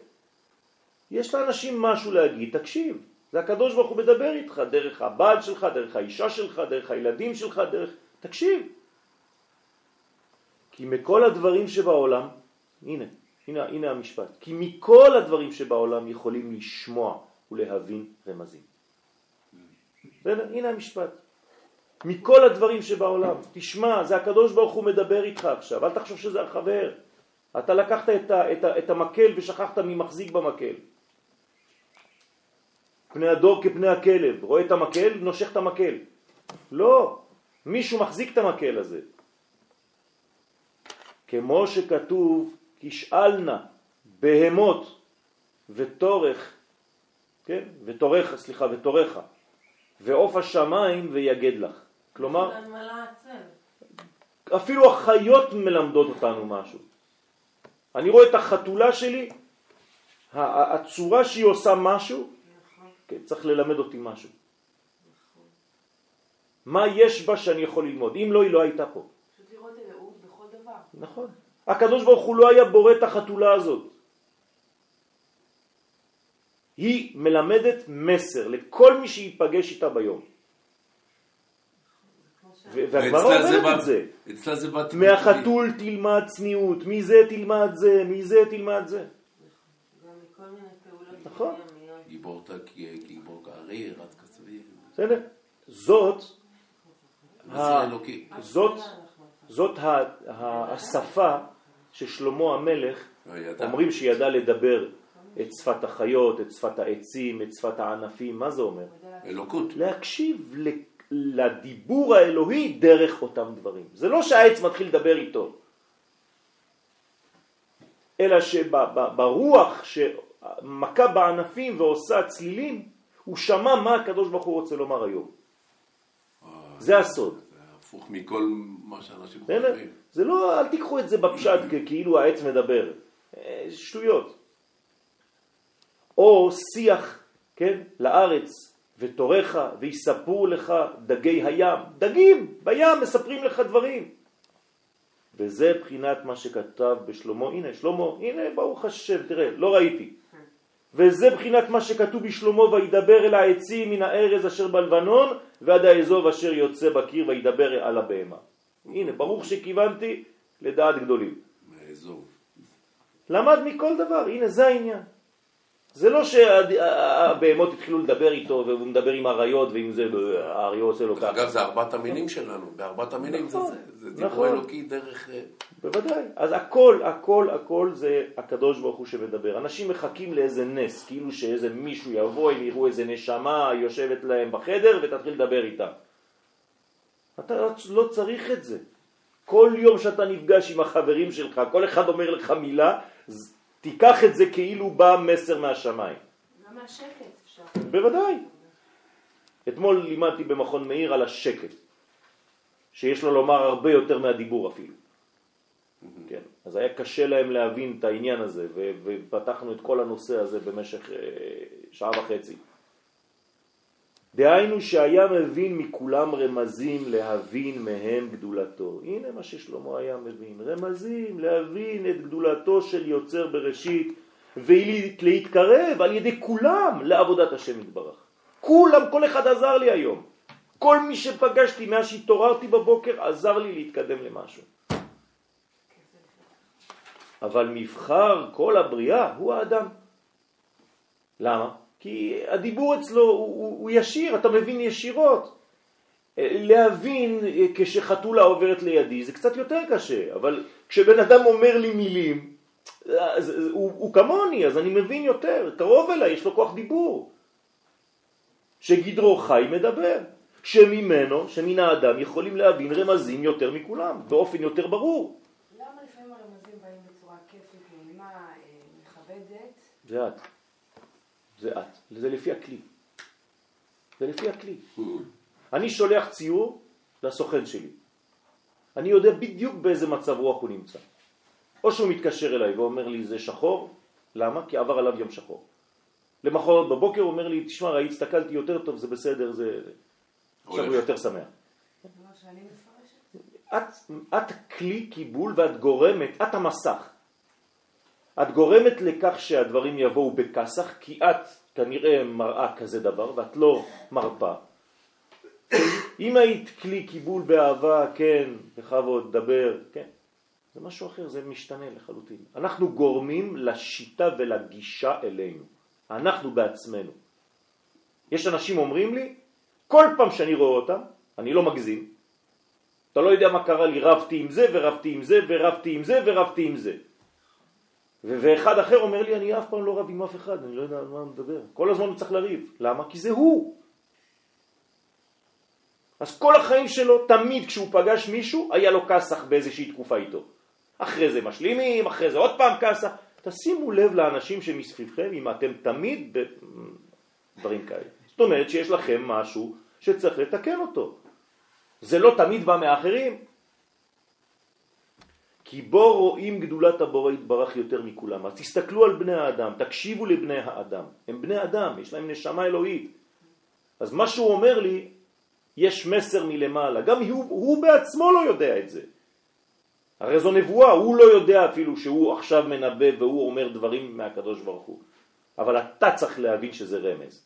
S1: יש לאנשים משהו להגיד, תקשיב. זה הקדוש ברוך הוא מדבר איתך, דרך הבעל שלך, דרך האישה שלך, דרך הילדים שלך, דרך... תקשיב. כי מכל הדברים שבעולם, הנה, הנה, הנה המשפט, כי מכל הדברים שבעולם יכולים לשמוע ולהבין רמזים. בסדר? הנה המשפט. מכל הדברים שבעולם. תשמע, זה הקדוש ברוך הוא מדבר איתך עכשיו, אל תחשוב שזה החבר. אתה לקחת את, ה, את, ה, את המקל ושכחת מי מחזיק במקל. פני הדור כפני הכלב, רואה את המקל, נושך את המקל. לא, מישהו מחזיק את המקל הזה. כמו שכתוב, כשאלנה בהמות ותורך, כן? ותורך, סליחה, ותורך, ועוף השמיים ויגד לך. כלומר, אפילו החיות מלמדות אותנו משהו. אני רואה את החתולה שלי, הצורה שהיא עושה משהו, צריך ללמד אותי משהו. מה יש בה שאני יכול ללמוד? אם לא, היא לא הייתה פה.
S6: פשוט לראות אלוהות בכל דבר.
S1: נכון. הקדוש ברוך הוא לא היה בורא את החתולה הזאת. היא מלמדת מסר לכל מי שיפגש איתה ביום. והגמרא אומרת את זה.
S4: אצלה זה בת...
S1: מהחתול תלמד צניעות, מזה תלמד זה, מזה תלמד זה. נכון.
S3: יומיומיות.
S4: גיבור כארי, רץ כסבי.
S1: בסדר? זאת? זאת, זאת השפה ששלמה המלך
S4: ידע.
S1: אומרים שידע לדבר את שפת החיות, את שפת העצים, את שפת הענפים, מה זה אומר?
S4: אלוקות.
S1: להקשיב לדיבור האלוהי דרך אותם דברים. זה לא שהעץ מתחיל לדבר איתו, אלא שברוח שמכה בענפים ועושה צלילים, הוא שמע מה הקדוש ברוך הוא רוצה לומר היום. זה הסוד.
S4: זה הפוך מכל מה שאנשים? חושבים.
S1: זה לא, אל תיקחו את זה בפשט כאילו העץ מדבר. אה, שטויות. או שיח, כן, לארץ, ותורך, ויספרו לך דגי הים. דגים, בים מספרים לך דברים. וזה בחינת מה שכתב בשלמה. הנה, שלמה, הנה, ברוך השם, תראה, לא ראיתי. וזה בחינת מה שכתוב בשלמה, וידבר אל העצים מן הארז אשר בלבנון, ועד האזוב אשר יוצא בקיר, וידבר על הבהמה. הנה, ברוך שכיוונתי לדעת גדולים.
S4: מאזוב.
S1: למד מכל דבר, הנה זה העניין. זה לא שהבהמות התחילו לדבר איתו והוא מדבר עם אריות ועם זה, האריות עושה לו ככה.
S4: אגב, זה ארבעת המינים שלנו. בארבעת המינים זה
S1: נכון,
S4: זה. זה דיבור
S1: נכון.
S4: אלוקי דרך... אה,
S1: בוודאי. אז הכל, הכל, הכל זה הקדוש ברוך הוא שמדבר. אנשים מחכים לאיזה נס, כאילו שאיזה מישהו יבוא, הם יראו איזה נשמה יושבת להם בחדר ותתחיל לדבר איתם. אתה לא צריך את זה. כל יום שאתה נפגש עם החברים שלך, כל אחד אומר לך מילה, תיקח את זה כאילו בא מסר מהשמיים.
S6: גם מהשקט אפשר.
S1: בוודאי. אתמול לימדתי במכון מאיר על השקט, שיש לו לומר הרבה יותר מהדיבור אפילו. כן, אז היה קשה להם להבין את העניין הזה, ופתחנו את כל הנושא הזה במשך אה, שעה וחצי. דהיינו שהיה מבין מכולם רמזים להבין מהם גדולתו. הנה מה ששלמה היה מבין, רמזים להבין את גדולתו של יוצר בראשית ולהתקרב על ידי כולם לעבודת השם יתברך. כולם, כל אחד עזר לי היום. כל מי שפגשתי מאז שהתעוררתי בבוקר עזר לי להתקדם למשהו. אבל מבחר כל הבריאה הוא האדם. למה? כי הדיבור אצלו הוא, הוא, הוא ישיר, אתה מבין ישירות. אה, להבין אה, כשחתולה עוברת לידי זה קצת יותר קשה, אבל כשבן אדם אומר לי מילים, אז, אז, הוא, הוא כמוני, אז אני מבין יותר, קרוב אליי, יש לו כוח דיבור. שגדרו חי מדבר, שממנו, שמן האדם, יכולים להבין רמזים יותר מכולם, באופן יותר ברור.
S6: למה לפעמים הרמזים באים בצורה כיפית, נעימה, אה, מכבדת?
S1: זה את. זה את. זה לפי הכלי. זה לפי הכלי. אני שולח ציור לסוכן שלי. אני יודע בדיוק באיזה מצב רוח הוא נמצא. או שהוא מתקשר אליי ואומר לי זה שחור, למה? כי עבר עליו יום שחור. למחרת בבוקר הוא אומר לי, תשמע, ראית, הסתכלתי יותר טוב, זה בסדר, זה... עכשיו הוא יותר שמח. את, את כלי קיבול ואת גורמת, את המסך. את גורמת לכך שהדברים יבואו בכסח, כי את כנראה מראה כזה דבר ואת לא מרפה. אם היית כלי קיבול באהבה, כן, בכבוד, דבר, כן, זה משהו אחר, זה משתנה לחלוטין. אנחנו גורמים לשיטה ולגישה אלינו, אנחנו בעצמנו. יש אנשים אומרים לי, כל פעם שאני רואה אותם, אני לא מגזים. אתה לא יודע מה קרה לי, רבתי עם זה ורבתי עם זה ורבתי עם זה ורבתי עם זה. ואחד אחר אומר לי, אני אף פעם לא רב עם אף אחד, אני לא יודע על מה מדבר. כל הזמן הוא צריך לריב. למה? כי זה הוא. אז כל החיים שלו, תמיד כשהוא פגש מישהו, היה לו כסח באיזושהי תקופה איתו. אחרי זה משלימים, אחרי זה עוד פעם כסח. תשימו לב לאנשים שמסביבכם אם אתם תמיד בדברים כאלה. זאת אומרת שיש לכם משהו שצריך לתקן אותו. זה לא תמיד בא מאחרים. כי בו רואים גדולת הבורא יתברך יותר מכולם. אז תסתכלו על בני האדם, תקשיבו לבני האדם. הם בני אדם, יש להם נשמה אלוהית. אז מה שהוא אומר לי, יש מסר מלמעלה. גם הוא, הוא בעצמו לא יודע את זה. הרי זו נבואה, הוא לא יודע אפילו שהוא עכשיו מנבא והוא אומר דברים מהקדוש ברוך הוא. אבל אתה צריך להבין שזה רמז.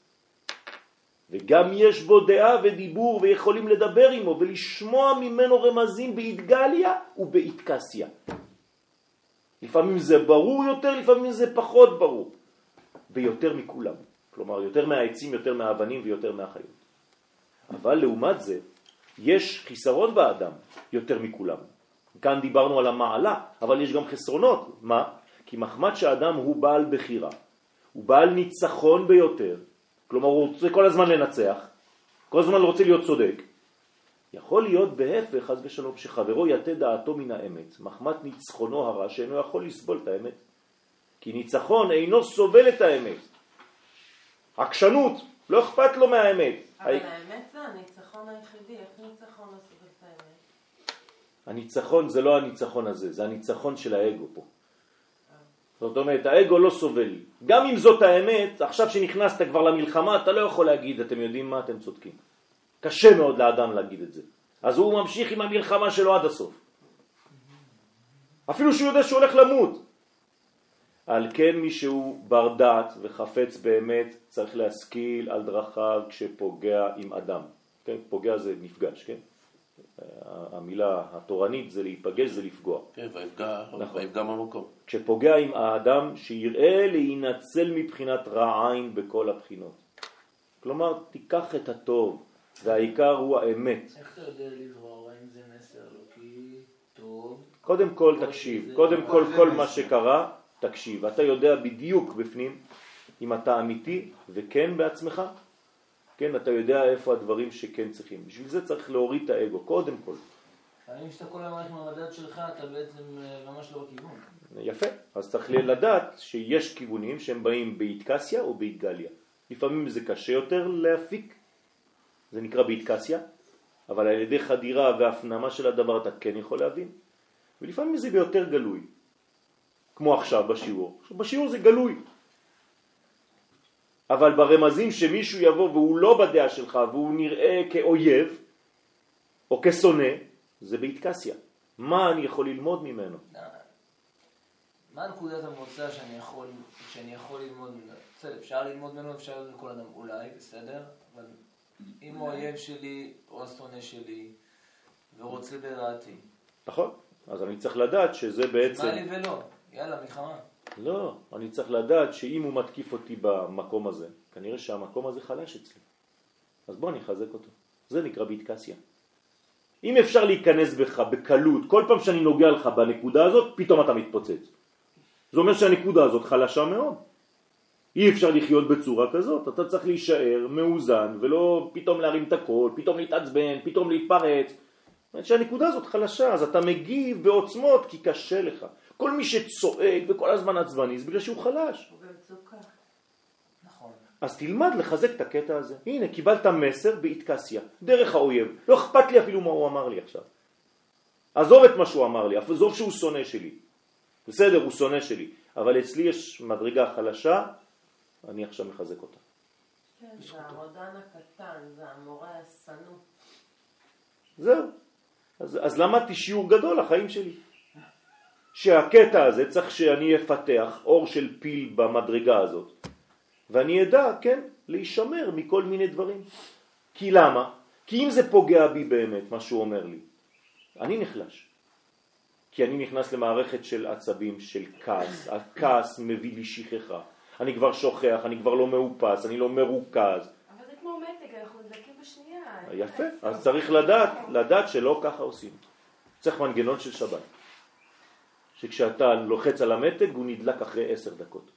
S1: וגם יש בו דעה ודיבור ויכולים לדבר עמו ולשמוע ממנו רמזים באתגליה ובאתקסיה. לפעמים זה ברור יותר, לפעמים זה פחות ברור. ויותר מכולם. כלומר, יותר מהעצים, יותר מהאבנים ויותר מהחיות. אבל לעומת זה, יש חיסרון באדם יותר מכולם. כאן דיברנו על המעלה, אבל יש גם חסרונות. מה? כי מחמד שהאדם הוא בעל בחירה, הוא בעל ניצחון ביותר, כלומר הוא רוצה כל הזמן לנצח, כל הזמן רוצה להיות צודק. יכול להיות בהפך, חס ושלום, שחברו יתה דעתו מן האמת, מחמת ניצחונו הרע שאינו יכול לסבול את האמת. כי ניצחון אינו סובל את האמת. עקשנות, לא אכפת לו מהאמת.
S3: אבל האמת זה הניצחון היחידי, איך ניצחון לא סובל את האמת?
S1: הניצחון זה לא הניצחון הזה, זה הניצחון של האגו פה. זאת אומרת, האגו לא סובל. גם אם זאת האמת, עכשיו שנכנסת כבר למלחמה, אתה לא יכול להגיד, אתם יודעים מה, אתם צודקים. קשה מאוד לאדם להגיד את זה. אז הוא ממשיך עם המלחמה שלו עד הסוף. אפילו שהוא יודע שהוא הולך למות. על כן מי שהוא בר דעת וחפץ באמת צריך להשכיל על דרכיו כשפוגע עם אדם. כן? פוגע זה נפגש, כן? המילה התורנית זה להיפגש, זה לפגוע.
S4: כן, ויפגע,
S1: נכון.
S4: ויפגע במקום.
S1: כשפוגע עם האדם שיראה להינצל מבחינת רע עין בכל הבחינות. כלומר, תיקח את הטוב, והעיקר הוא האמת.
S7: איך אתה יודע לברור האם זה מסר אלוקי טוב?
S1: קודם כל תקשיב,
S7: שזה-
S1: קודם כל
S5: זה
S1: כל
S5: מסר.
S1: מה שקרה, תקשיב. אתה יודע בדיוק בפנים אם אתה אמיתי וכן בעצמך, כן, אתה יודע איפה הדברים שכן צריכים. בשביל זה צריך להוריד את האגו, קודם כל.
S7: לפעמים כשאתה כל הולך עם המדד שלך, אתה בעצם אה, ממש לא בכיוון.
S1: יפה. אז צריך לדעת שיש כיוונים שהם באים באתקסיה או באתגליה. לפעמים זה קשה יותר להפיק, זה נקרא באתקסיה, אבל על ידי חדירה והפנמה של הדבר אתה כן יכול להבין. ולפעמים זה ביותר גלוי, כמו עכשיו בשיעור. עכשיו, בשיעור זה גלוי. אבל ברמזים שמישהו יבוא והוא לא בדעה שלך והוא נראה כאויב או כשונא, זה באתקסיה. מה אני יכול ללמוד ממנו?
S7: מה נקודת המוצא שאני יכול, שאני יכול ללמוד ממנו? בסדר, אפשר ללמוד ממנו, אפשר ללמוד מכל אדם, אולי, בסדר, אבל אם הוא אויב שלי או השונא שלי ורוצה ברעתי,
S1: נכון? אז אני צריך לדעת שזה בעצם...
S7: מה לי ולא? יאללה, מלחמה.
S1: לא, אני צריך לדעת שאם הוא מתקיף אותי במקום הזה, כנראה שהמקום הזה חלש אצלי. אז בוא אני אחזק אותו. זה נקרא באתקסיה. אם אפשר להיכנס בך בקלות, כל פעם שאני נוגע לך בנקודה הזאת, פתאום אתה מתפוצץ. זה אומר שהנקודה הזאת חלשה מאוד. אי אפשר לחיות בצורה כזאת, אתה צריך להישאר מאוזן ולא פתאום להרים את הכל, פתאום להתעצבן, פתאום להתפרץ. זאת אומרת שהנקודה הזאת חלשה, אז אתה מגיב בעוצמות כי קשה לך. כל מי שצועק וכל הזמן עצבני זה בגלל שהוא חלש.
S7: נכון.
S1: אז תלמד לחזק את הקטע הזה. הנה, קיבלת מסר באתקסיה, דרך האויב. לא אכפת לי אפילו מה הוא אמר לי עכשיו. עזוב את מה שהוא אמר לי, עזוב שהוא שונא שלי. בסדר, הוא שונא שלי, אבל אצלי יש מדרגה חלשה, אני עכשיו מחזק אותה.
S3: כן, זה הרודן הקטן, זה המורה השנוא.
S1: זהו. אז, אז למדתי שיעור גדול לחיים שלי. שהקטע הזה צריך שאני אפתח אור של פיל במדרגה הזאת. ואני אדע, כן, להישמר מכל מיני דברים. כי למה? כי אם זה פוגע בי באמת, מה שהוא אומר לי, אני נחלש. כי אני נכנס למערכת של עצבים, של כעס. הכעס מביא לי שכחה. אני כבר שוכח, אני כבר לא מאופס, אני לא מרוכז.
S6: אבל זה כמו מתג, אנחנו נדלקים בשנייה.
S1: יפה, אז צריך לדעת, לדעת שלא ככה עושים. צריך מנגנון של שבת. שכשאתה לוחץ על המתג הוא נדלק אחרי עשר דקות.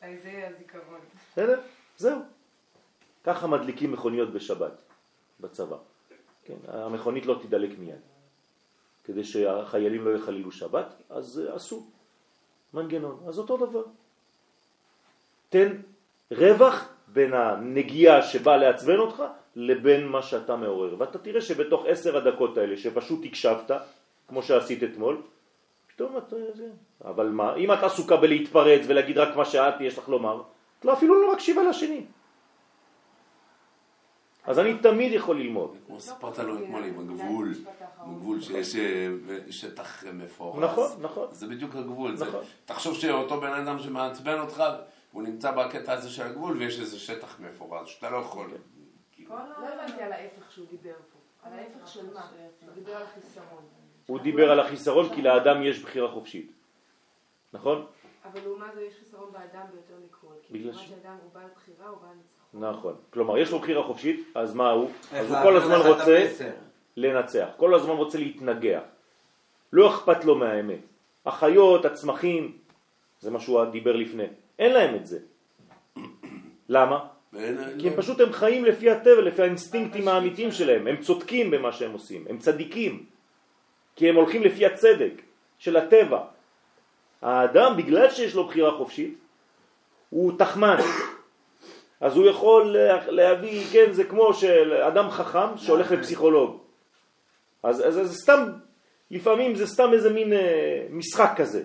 S6: זה הזיכרון.
S1: בסדר? זהו. ככה מדליקים מכוניות בשבת, בצבא. כן, המכונית לא תדלק מיד. כדי שהחיילים לא יחללו שבת, אז עשו מנגנון. אז אותו דבר. תן רווח בין הנגיעה שבאה לעצבן אותך לבין מה שאתה מעורר. ואתה תראה שבתוך עשר הדקות האלה שפשוט הקשבת, כמו שעשית אתמול, פתאום אתה... זה... אבל מה, אם את עסוקה בלהתפרץ ולהגיד רק מה שאת יש לך לומר, את לא אפילו לא מקשיבה לשני. אז אני תמיד יכול ללמוד.
S4: כמו סיפרת לו אתמול עם הגבול, הגבול שיש אה, שטח מפורס.
S1: נכון, נכון.
S4: זה בדיוק הגבול.
S1: נכון.
S4: תחשוב שאותו בן אדם שמעצבן אותך, הוא נמצא בקטע הזה של הגבול ויש איזה שטח מפורס שאתה לא יכול. כאילו,
S6: לא הבנתי על ההפך שהוא דיבר פה. על ההפך של מה? הוא דיבר על חיסרון.
S1: הוא דיבר על החיסרון כי לאדם יש בחירה חופשית. נכון?
S6: אבל לעומת זה יש חיסרון באדם ביותר מכל. כי
S1: בגלל
S6: שאדם הוא בעל בחירה, הוא בעל ניצחון.
S1: נכון. כלומר, יש לו בחירה חופשית, אז מה הוא? אז הוא כל הזמן רוצה. לנצח, כל הזמן רוצה להתנגח. לא אכפת לו מהאמת. החיות, הצמחים, זה מה שהוא דיבר לפני, אין להם את זה. למה? כי הם פשוט הם חיים לפי הטבע, לפי האינסטינקטים האמיתיים שלהם, הם צודקים במה שהם עושים, הם צדיקים, כי הם הולכים לפי הצדק של הטבע. האדם, בגלל שיש לו בחירה חופשית, הוא תחמן. אז הוא יכול לה- להביא, כן, זה כמו של אדם חכם שהולך לפסיכולוג. אז, אז סתם, לפעמים זה סתם איזה מין אה, משחק כזה.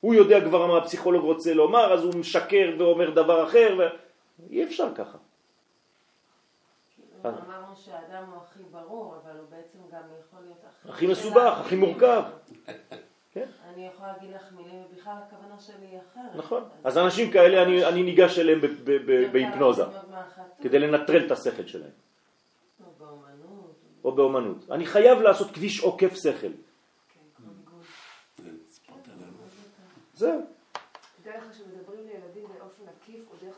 S1: הוא יודע כבר מה הפסיכולוג רוצה לומר, אז הוא משקר ואומר דבר אחר, ו... אי אפשר ככה.
S3: כאילו, אמרנו שהאדם הוא הכי ברור, אבל הוא בעצם גם יכול להיות הכי...
S1: הכי מסובך, הכי מורכב. כן.
S3: אני יכולה להגיד לך מילים, ובכלל הכוונה שלי היא אחרת.
S1: נכון. אז אנשים כאלה, אני, ניגש אליהם בהיפנוזה, כדי לנטרל את השכל שלהם,
S3: או באומנות,
S1: או באומנות. אני חייב לעשות כביש עוקף שכל.
S4: כן.
S1: זהו.
S6: תדע לך שמדברים לילדים באופן עקיף או דרך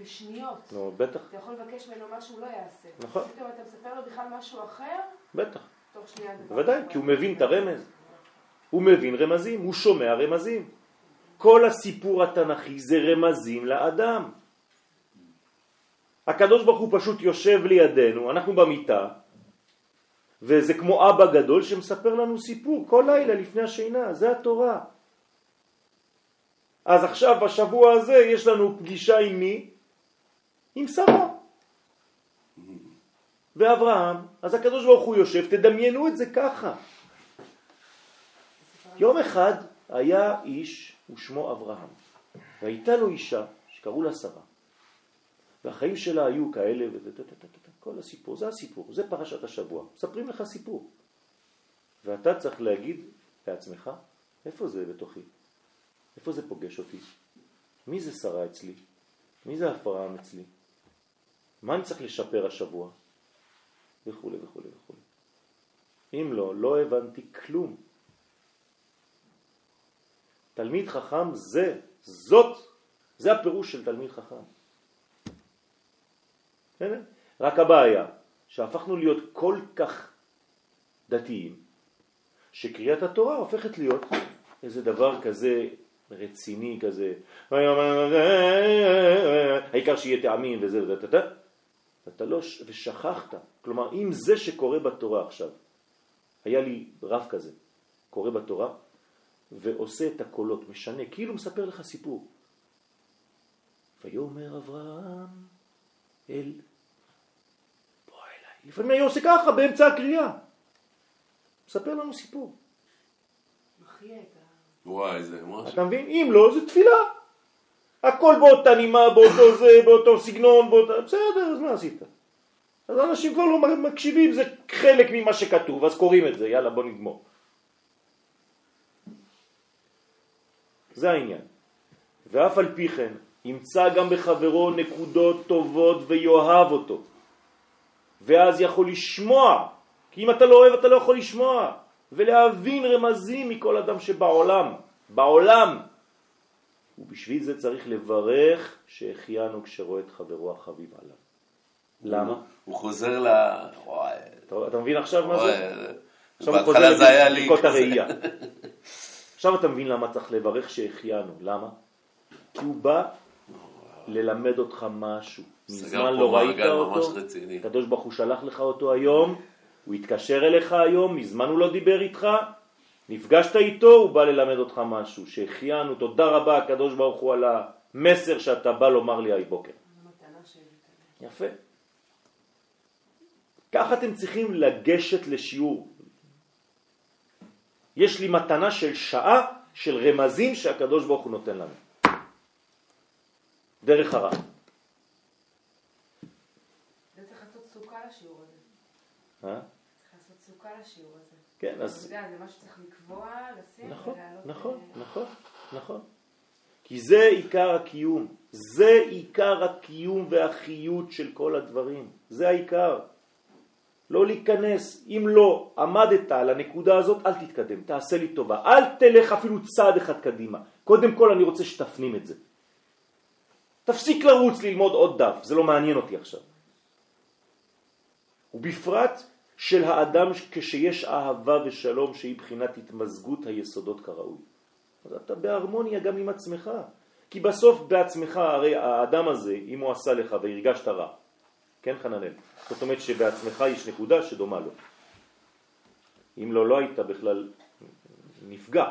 S6: בשניות.
S1: נו, בטח,
S6: אתה יכול לבקש ממנו מה שהוא לא יעשה.
S1: נכון.
S6: פתאום אתה מספר לו בכלל משהו אחר,
S1: בטח.
S6: תוך שנייה...
S1: בוודאי,
S6: אחר.
S1: כי הוא מבין את הרמז. הוא מבין רמזים, הוא שומע רמזים. כל הסיפור התנ"כי זה רמזים לאדם. הקדוש ברוך הוא פשוט יושב לידינו, אנחנו במיטה, וזה כמו אבא גדול שמספר לנו סיפור כל לילה לפני השינה, זה התורה. אז עכשיו בשבוע הזה יש לנו פגישה עם מי? עם שרה. ואברהם, אז הקדוש ברוך הוא יושב, תדמיינו את זה ככה. יום אחד היה איש ושמו אברהם, והייתה לו אישה שקראו לה שרה, והחיים שלה היו כאלה, כל הסיפור, זה הסיפור, זה פרשת השבוע, מספרים לך סיפור. ואתה צריך להגיד לעצמך, איפה זה בתוכי? איפה זה פוגש אותי? מי זה שרה אצלי? מי זה אברהם אצלי? מה אני צריך לשפר השבוע? וכו' וכו' וכו'. אם לא, לא הבנתי כלום. תלמיד חכם זה, זאת, זה הפירוש של תלמיד חכם. בסדר? רק הבעיה, שהפכנו להיות כל כך דתיים, שקריאת התורה הופכת להיות איזה דבר כזה רציני כזה, העיקר שיהיה טעמים וזה וזה, ואתה לא, ושכחת. כלומר, אם זה שקורה בתורה עכשיו, היה לי רב כזה, קורא בתורה, ועושה את הקולות, משנה, כאילו מספר לך סיפור. ויאמר אברהם אל בוא אליי. לפעמים היה עושה ככה באמצע הקריאה. מספר לנו סיפור.
S6: ה...
S4: וואי, זה משהו.
S1: אתה מבין? אם לא, זה תפילה. הכל באותה נימה, באותו זה, באותו סגנון, באותה... בסדר, אז מה עשית? אז אנשים כבר לא מקשיבים, זה חלק ממה שכתוב, אז קוראים את זה, יאללה בוא נגמור. זה העניין. ואף על פי כן, ימצא גם בחברו נקודות טובות ויאהב אותו. ואז יכול לשמוע, כי אם אתה לא אוהב אתה לא יכול לשמוע, ולהבין רמזים מכל אדם שבעולם, בעולם. ובשביל זה צריך לברך שהחיינו כשרואה את חברו החביב עליו. למה?
S4: הוא חוזר ל... וואי.
S1: אתה, אתה מבין עכשיו מה זה? עכשיו הוא חוזר לבדיקות. הראייה. עכשיו אתה מבין למה צריך לברך שהחיינו. למה? כי הוא בא ללמד אותך משהו. מזמן לא ראית אותו,
S4: רציני.
S1: הקדוש ברוך הוא שלח לך אותו היום, הוא התקשר אליך היום, מזמן הוא לא דיבר איתך, נפגשת איתו, הוא בא ללמד אותך משהו, שהחיינו, תודה רבה הקדוש ברוך הוא על המסר שאתה בא לומר לי היום בוקר. יפה. ככה אתם צריכים לגשת לשיעור. יש לי מתנה של שעה של רמזים שהקדוש ברוך הוא נותן לנו. דרך הרע.
S6: זה צריך לעשות סוכה לשיעור הזה. סוכה לשיעור הזה.
S1: כן, אז...
S6: זה משהו שצריך לקבוע, לשים
S1: נכון. נכון,
S6: אה,
S1: נכון, נכון. כי זה עיקר הקיום. זה עיקר הקיום והחיות של כל הדברים. זה העיקר. לא להיכנס. אם לא עמדת על הנקודה הזאת, אל תתקדם. תעשה לי טובה. אל תלך אפילו צעד אחד קדימה. קודם כל אני רוצה שתפנים את זה. תפסיק לרוץ ללמוד עוד דף. זה לא מעניין אותי עכשיו. ובפרט של האדם כשיש אהבה ושלום שהיא בחינת התמזגות היסודות כראוי. אז אתה בהרמוניה גם עם עצמך. כי בסוף בעצמך, הרי האדם הזה, אם הוא עשה לך והרגשת רע, כן חננאל? זאת אומרת שבעצמך יש נקודה שדומה לו. אם לא, לא היית בכלל נפגע.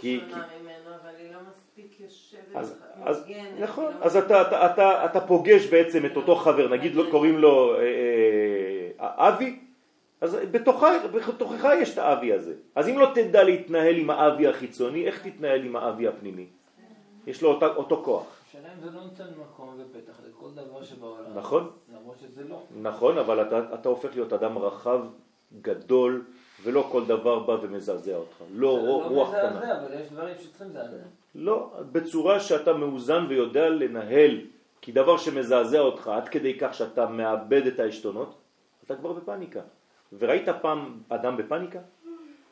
S1: כי-
S3: ששונה ממנו, אבל היא לא מספיק יושבת,
S1: אז, אז
S3: היא
S1: נכון,
S3: לא
S1: אז אתה, אתה, אתה, אתה פוגש בעצם את אותו חבר, נגיד לו, קוראים לו אה, אה, אבי, אז בתוכה, בתוכך יש את האבי הזה. אז אם לא תדע להתנהל עם האבי החיצוני, איך תתנהל עם האבי הפנימי? יש לו אותה, אותו כוח.
S7: השאלה אם זה לא נותן מקום ופתח לכל דבר שבעולם.
S1: נכון.
S7: למרות שזה לא.
S1: נכון, אבל אתה, אתה הופך להיות אדם רחב, גדול, ולא כל דבר בא ומזעזע אותך. לא
S7: זה
S1: רוח רוח
S7: מזעזע,
S1: קטנה.
S7: אבל יש דברים שצריכים לזעזע.
S1: לא, בצורה שאתה מאוזן ויודע לנהל, כי דבר שמזעזע אותך עד כדי כך שאתה מאבד את העשתונות, אתה כבר בפניקה. וראית פעם אדם בפניקה?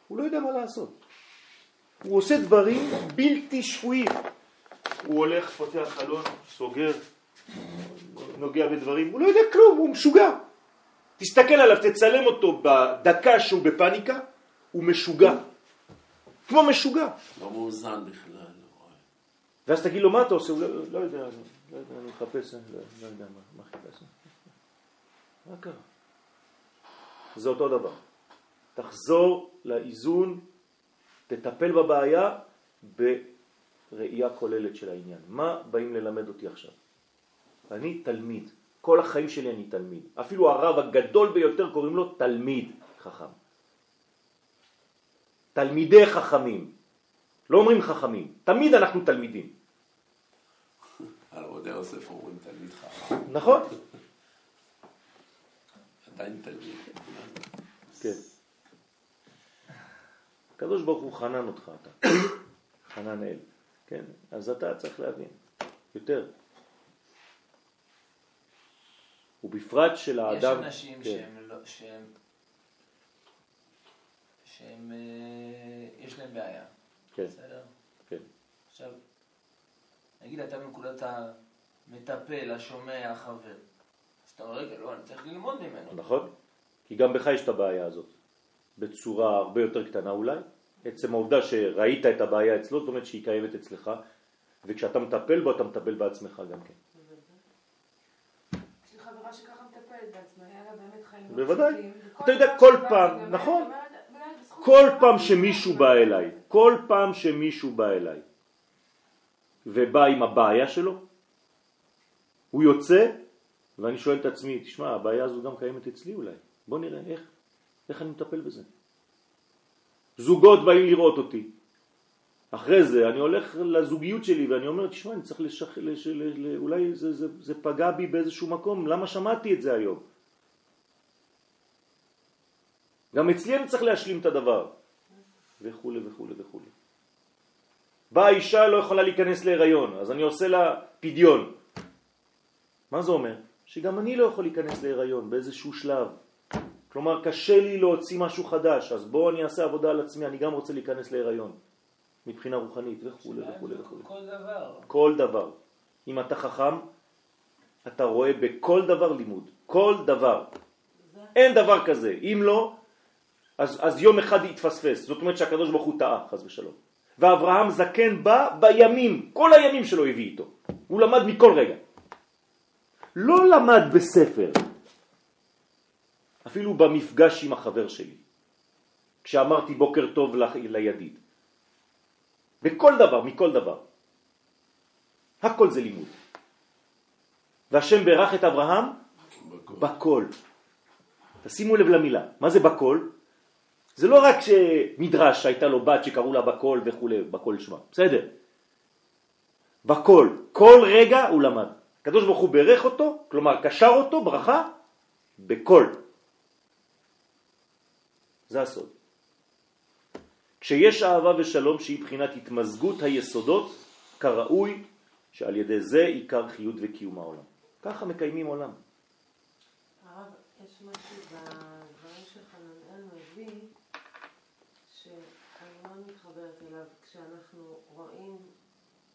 S1: הוא לא יודע מה לעשות. הוא עושה דברים בלתי שפויים. הוא הולך, פותח חלון, סוגר, נוגע בדברים, הוא לא יודע כלום, הוא משוגע. תסתכל עליו, תצלם אותו בדקה שהוא בפניקה, הוא משוגע. כמו משוגע.
S4: לא מאוזן בכלל. וואי.
S1: ואז תגיד לו, מה אתה עושה? הוא לא, לא יודע, אני, לא יודע, אני מחפש, לא, לא יודע מה, מה חיפש. מה קרה? זה אותו דבר. תחזור לאיזון, תטפל בבעיה בראייה כוללת של העניין. מה באים ללמד אותי עכשיו? אני תלמיד. כל החיים שלי אני תלמיד. אפילו הרב הגדול ביותר קוראים לו תלמיד חכם. תלמידי חכמים. לא אומרים חכמים, תמיד אנחנו תלמידים.
S4: על עובדי יוסף אומרים תלמיד חכם.
S1: נכון?
S4: עדיין תלמיד.
S1: כן. הקדוש ברוך הוא חנן אותך אתה, חנן אל, כן? אז אתה צריך להבין, יותר. ובפרט של
S7: יש
S1: האדם...
S7: אנשים
S1: כן.
S7: שהם לא, שהם, שהם, אה, יש להם בעיה,
S1: כן,
S7: בסדר?
S1: כן.
S7: עכשיו, נגיד אתה מנקודת המטפל, השומע, החבר. אתה אומר, רגע, לא, אני צריך ללמוד ממנו.
S1: נכון? כי גם בך יש את הבעיה הזאת, בצורה הרבה יותר קטנה אולי. עצם העובדה שראית את הבעיה אצלו, זאת אומרת שהיא קיימת אצלך, וכשאתה מטפל בו, אתה מטפל בעצמך גם כן.
S6: יש לי חברה שככה מטפלת בעצמה, היה לה באמת חיים לא
S1: בוודאי. אתה יודע, כל פעם, נכון. כל פעם שמישהו
S6: באמת,
S1: בא. אליי, כל פעם שמישהו בא אליי ובא עם הבעיה שלו, הוא יוצא ואני שואל את עצמי, תשמע, הבעיה הזו גם קיימת אצלי אולי, בוא נראה איך, איך אני מטפל בזה. זוגות באים לראות אותי, אחרי זה אני הולך לזוגיות שלי ואני אומר, תשמע, אני צריך לשח... לש... ל... ל... אולי זה, זה, זה פגע בי באיזשהו מקום, למה שמעתי את זה היום? גם אצלי אני צריך להשלים את הדבר. וכו' וכו' וכו'. באה אישה לא יכולה להיכנס להיריון, אז אני עושה לה פדיון. מה זה אומר? שגם אני לא יכול להיכנס להיריון באיזשהו שלב. כלומר, קשה לי להוציא משהו חדש, אז בואו אני אעשה עבודה על עצמי, אני גם רוצה להיכנס להיריון. מבחינה רוחנית וכו' וכו' וכו'.
S7: כל דבר.
S1: כל דבר. אם אתה חכם, אתה רואה בכל דבר לימוד. כל דבר. אין דבר כזה. אם לא, אז, אז יום אחד יתפספס. זאת אומרת שהקדוש ברוך הוא טעה, חס ושלום. ואברהם זקן בא בימים, כל הימים שלו הביא איתו. הוא למד מכל רגע. לא למד בספר, אפילו במפגש עם החבר שלי, כשאמרתי בוקר טוב לידיד. בכל דבר, מכל דבר. הכל זה לימוד. והשם ברך את אברהם בכל. תשימו לב למילה, מה זה בכל? זה לא רק שמדרש הייתה לו בת שקראו לה בכל וכו', בכל שמה, בסדר. בכל, כל רגע הוא למד. הקדוש ברוך הוא ברך אותו, כלומר קשר אותו ברכה בכל. זה הסוד. כשיש אהבה ושלום שהיא בחינת התמזגות היסודות, כראוי שעל ידי זה עיקר חיות וקיום העולם. ככה מקיימים עולם.
S3: הרב, יש משהו בדברים שחננאל מביא, שאני מאוד מתחברת אליו, כשאנחנו רואים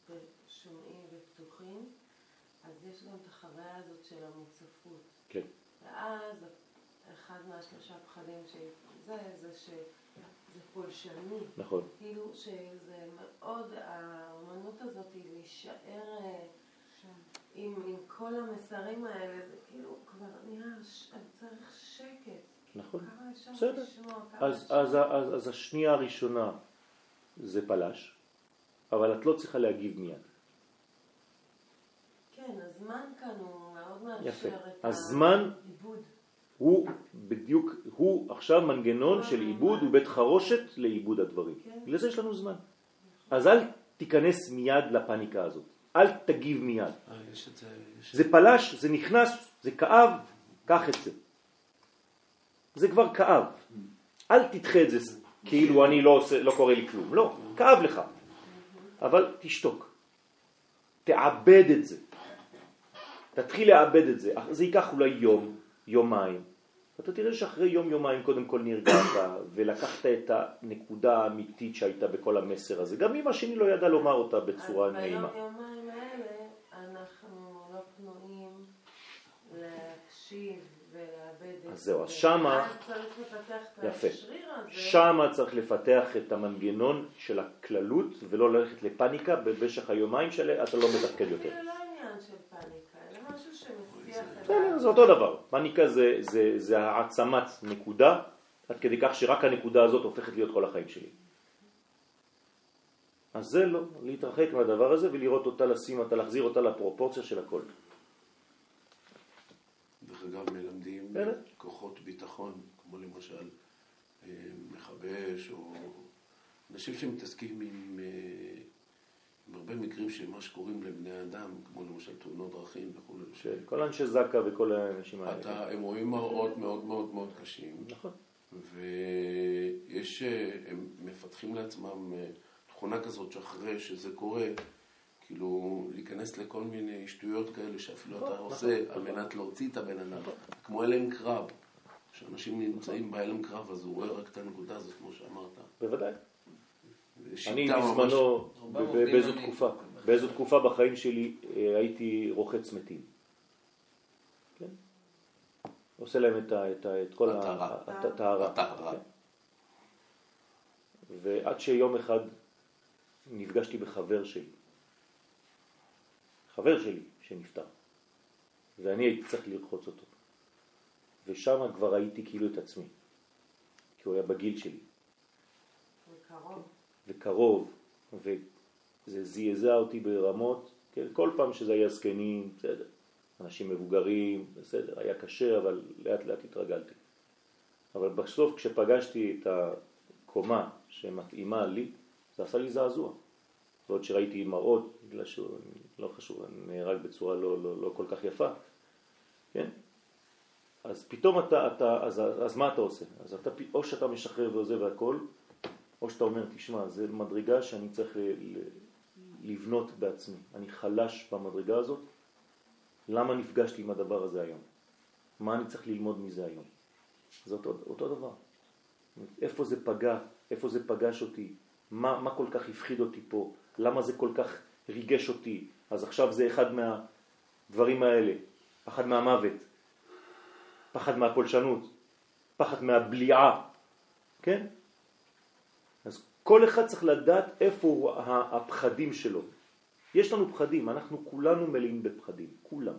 S3: ושומעים ופתוחים, אז יש גם את החוויה הזאת של המוצפות.
S1: כן.
S3: ואז אחד מהשלושה פחדים שזה, זה שזה פולשני.
S1: נכון.
S3: כאילו שזה מאוד, האמנות הזאת היא להישאר עם, עם כל המסרים האלה, זה כאילו כבר אני צריך שקט.
S1: נכון.
S3: כמה אפשר
S1: בסדר.
S3: לשמוע, כמה
S1: אז,
S3: אפשר...
S1: אז, אז, אז השנייה הראשונה זה פלש, אבל את לא צריכה להגיב מיד.
S3: כן, הזמן כאן הוא מאוד מאפשר
S1: יפה.
S3: את
S1: הזמן
S3: העיבוד.
S1: הוא בדיוק, הוא עכשיו מנגנון של עיבוד, הוא בית חרושת לעיבוד הדברים.
S3: כן.
S1: לזה יש לנו זמן. אז אל תיכנס מיד לפניקה הזאת. אל תגיב מיד.
S4: אה, זה,
S1: פלש, זה נכנס, זה כאב, קח את זה. זה כבר כאב. אל תדחה את זה כאילו אני לא, עושה, לא קורה לי כלום. לא, כאב לך. אבל תשתוק. תעבד את זה. תתחיל לעבד את זה. זה ייקח אולי יום, יומיים. אתה תראה שאחרי יום יומיים קודם כל נרגעת ולקחת את הנקודה האמיתית שהייתה בכל המסר הזה. גם אם השני לא ידע לומר אותה בצורה
S3: אז
S1: נעימה.
S3: ביום יומיים האלה אנחנו לא פנויים להקשיב ולאבד את
S1: אז זהו, אז
S3: זה.
S1: שמה-
S3: אז צריך לפתח את. השריר הזה.
S1: שם צריך לפתח את המנגנון של הכללות ולא ללכת לפניקה במשך היומיים שלה אתה לא מתפקד יותר.
S3: אפילו לא עניין של פאניקה, אלא משהו שמסיח את
S1: בסדר, זה אותו דבר. פניקה זה, זה, זה העצמת נקודה, עד כדי כך שרק הנקודה הזאת הופכת להיות כל החיים שלי. אז זה לא, להתרחק מהדבר הזה ולראות אותה, לשים אותה, להחזיר אותה לפרופורציה של הכל.
S4: דרך אגב, מלמדים
S1: בסדר.
S4: כוחות ביטחון, כמו למשל אה, מכבש, או אנשים שמתעסקים עם, אה, עם הרבה מקרים של מה שקוראים לבני אדם, כמו למשל תאונות דרכים וכו'.
S1: כל אנשי זקה וכל האנשים האלה.
S4: אתה, הם רואים מראות מאוד מאוד מאוד קשים,
S1: נכון.
S4: ויש, אה, הם מפתחים לעצמם אה, תכונה כזאת שאחרי שזה קורה, כאילו להיכנס לכל מיני שטויות כאלה שאפילו אתה
S1: נכון,
S4: עושה
S1: נכון,
S4: על מנת להוציא את הבן אדם, כמו הלם קרב, כשאנשים נמצאים בהלם קרב אז הוא רואה רק את הנקודה הזאת, כמו שאמרת.
S1: בוודאי. אני בזמנו, באיזו תקופה. באיזו תקופה בחיים שלי אה, הייתי רוחץ מתים. כן? עושה להם את, כל ה-
S4: הטהרה.
S1: הט- הטהרה.
S4: הטהרה.
S1: ועד שיום אחד נפגשתי בחבר שלי, חבר שלי שנפטר, ואני הייתי צריך לרחוץ אותו. ושם כבר ראיתי כאילו את עצמי, כי הוא היה בגיל שלי.
S3: וקרוב.
S1: וקרוב, וזה זעזע אותי ברמות, כן, כל פעם שזה היה זקנים, בסדר, אנשים מבוגרים, בסדר, היה קשה, אבל לאט לאט התרגלתי. אבל בסוף כשפגשתי את הקומה שמתאימה לי, זה עשה לי זעזוע. ועוד שראיתי מראות, בגלל שהוא לא חשוב, נהרג בצורה לא, לא, לא כל כך יפה, כן? אז פתאום אתה, אתה אז, אז מה אתה עושה? אז אתה, או שאתה משחרר וזה והכל, או שאתה אומר, תשמע, זה מדרגה שאני צריך לבנות בעצמי. אני חלש במדרגה הזאת. למה נפגשתי עם הדבר הזה היום? מה אני צריך ללמוד מזה היום? זה אותו, אותו דבר. איפה זה פגע? איפה זה פגש אותי? מה, מה כל כך הפחיד אותי פה? למה זה כל כך ריגש אותי? אז עכשיו זה אחד מהדברים האלה, פחד מהמוות, פחד מהפולשנות, פחד מהבליעה, כן? כל אחד צריך לדעת איפה הפחדים שלו. יש לנו פחדים, אנחנו כולנו מלאים בפחדים, כולם.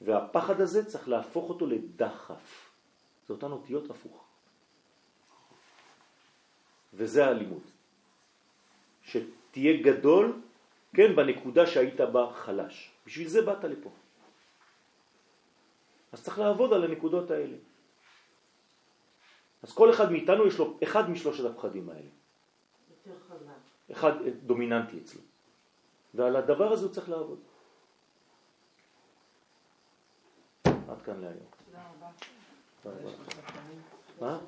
S1: והפחד הזה צריך להפוך אותו לדחף. זה אותן אותיות הפוך. וזה הלימוד. שתהיה גדול, כן, בנקודה שהיית בה חלש. בשביל זה באת לפה. אז צריך לעבוד על הנקודות האלה. אז כל אחד מאיתנו יש לו אחד משלושת הפחדים האלה.
S3: יותר חזק.
S1: אחד דומיננטי אצלו. ועל הדבר הזה הוא צריך לעבוד. עד כאן להיום.
S6: תודה רבה.
S1: תודה רבה. מה?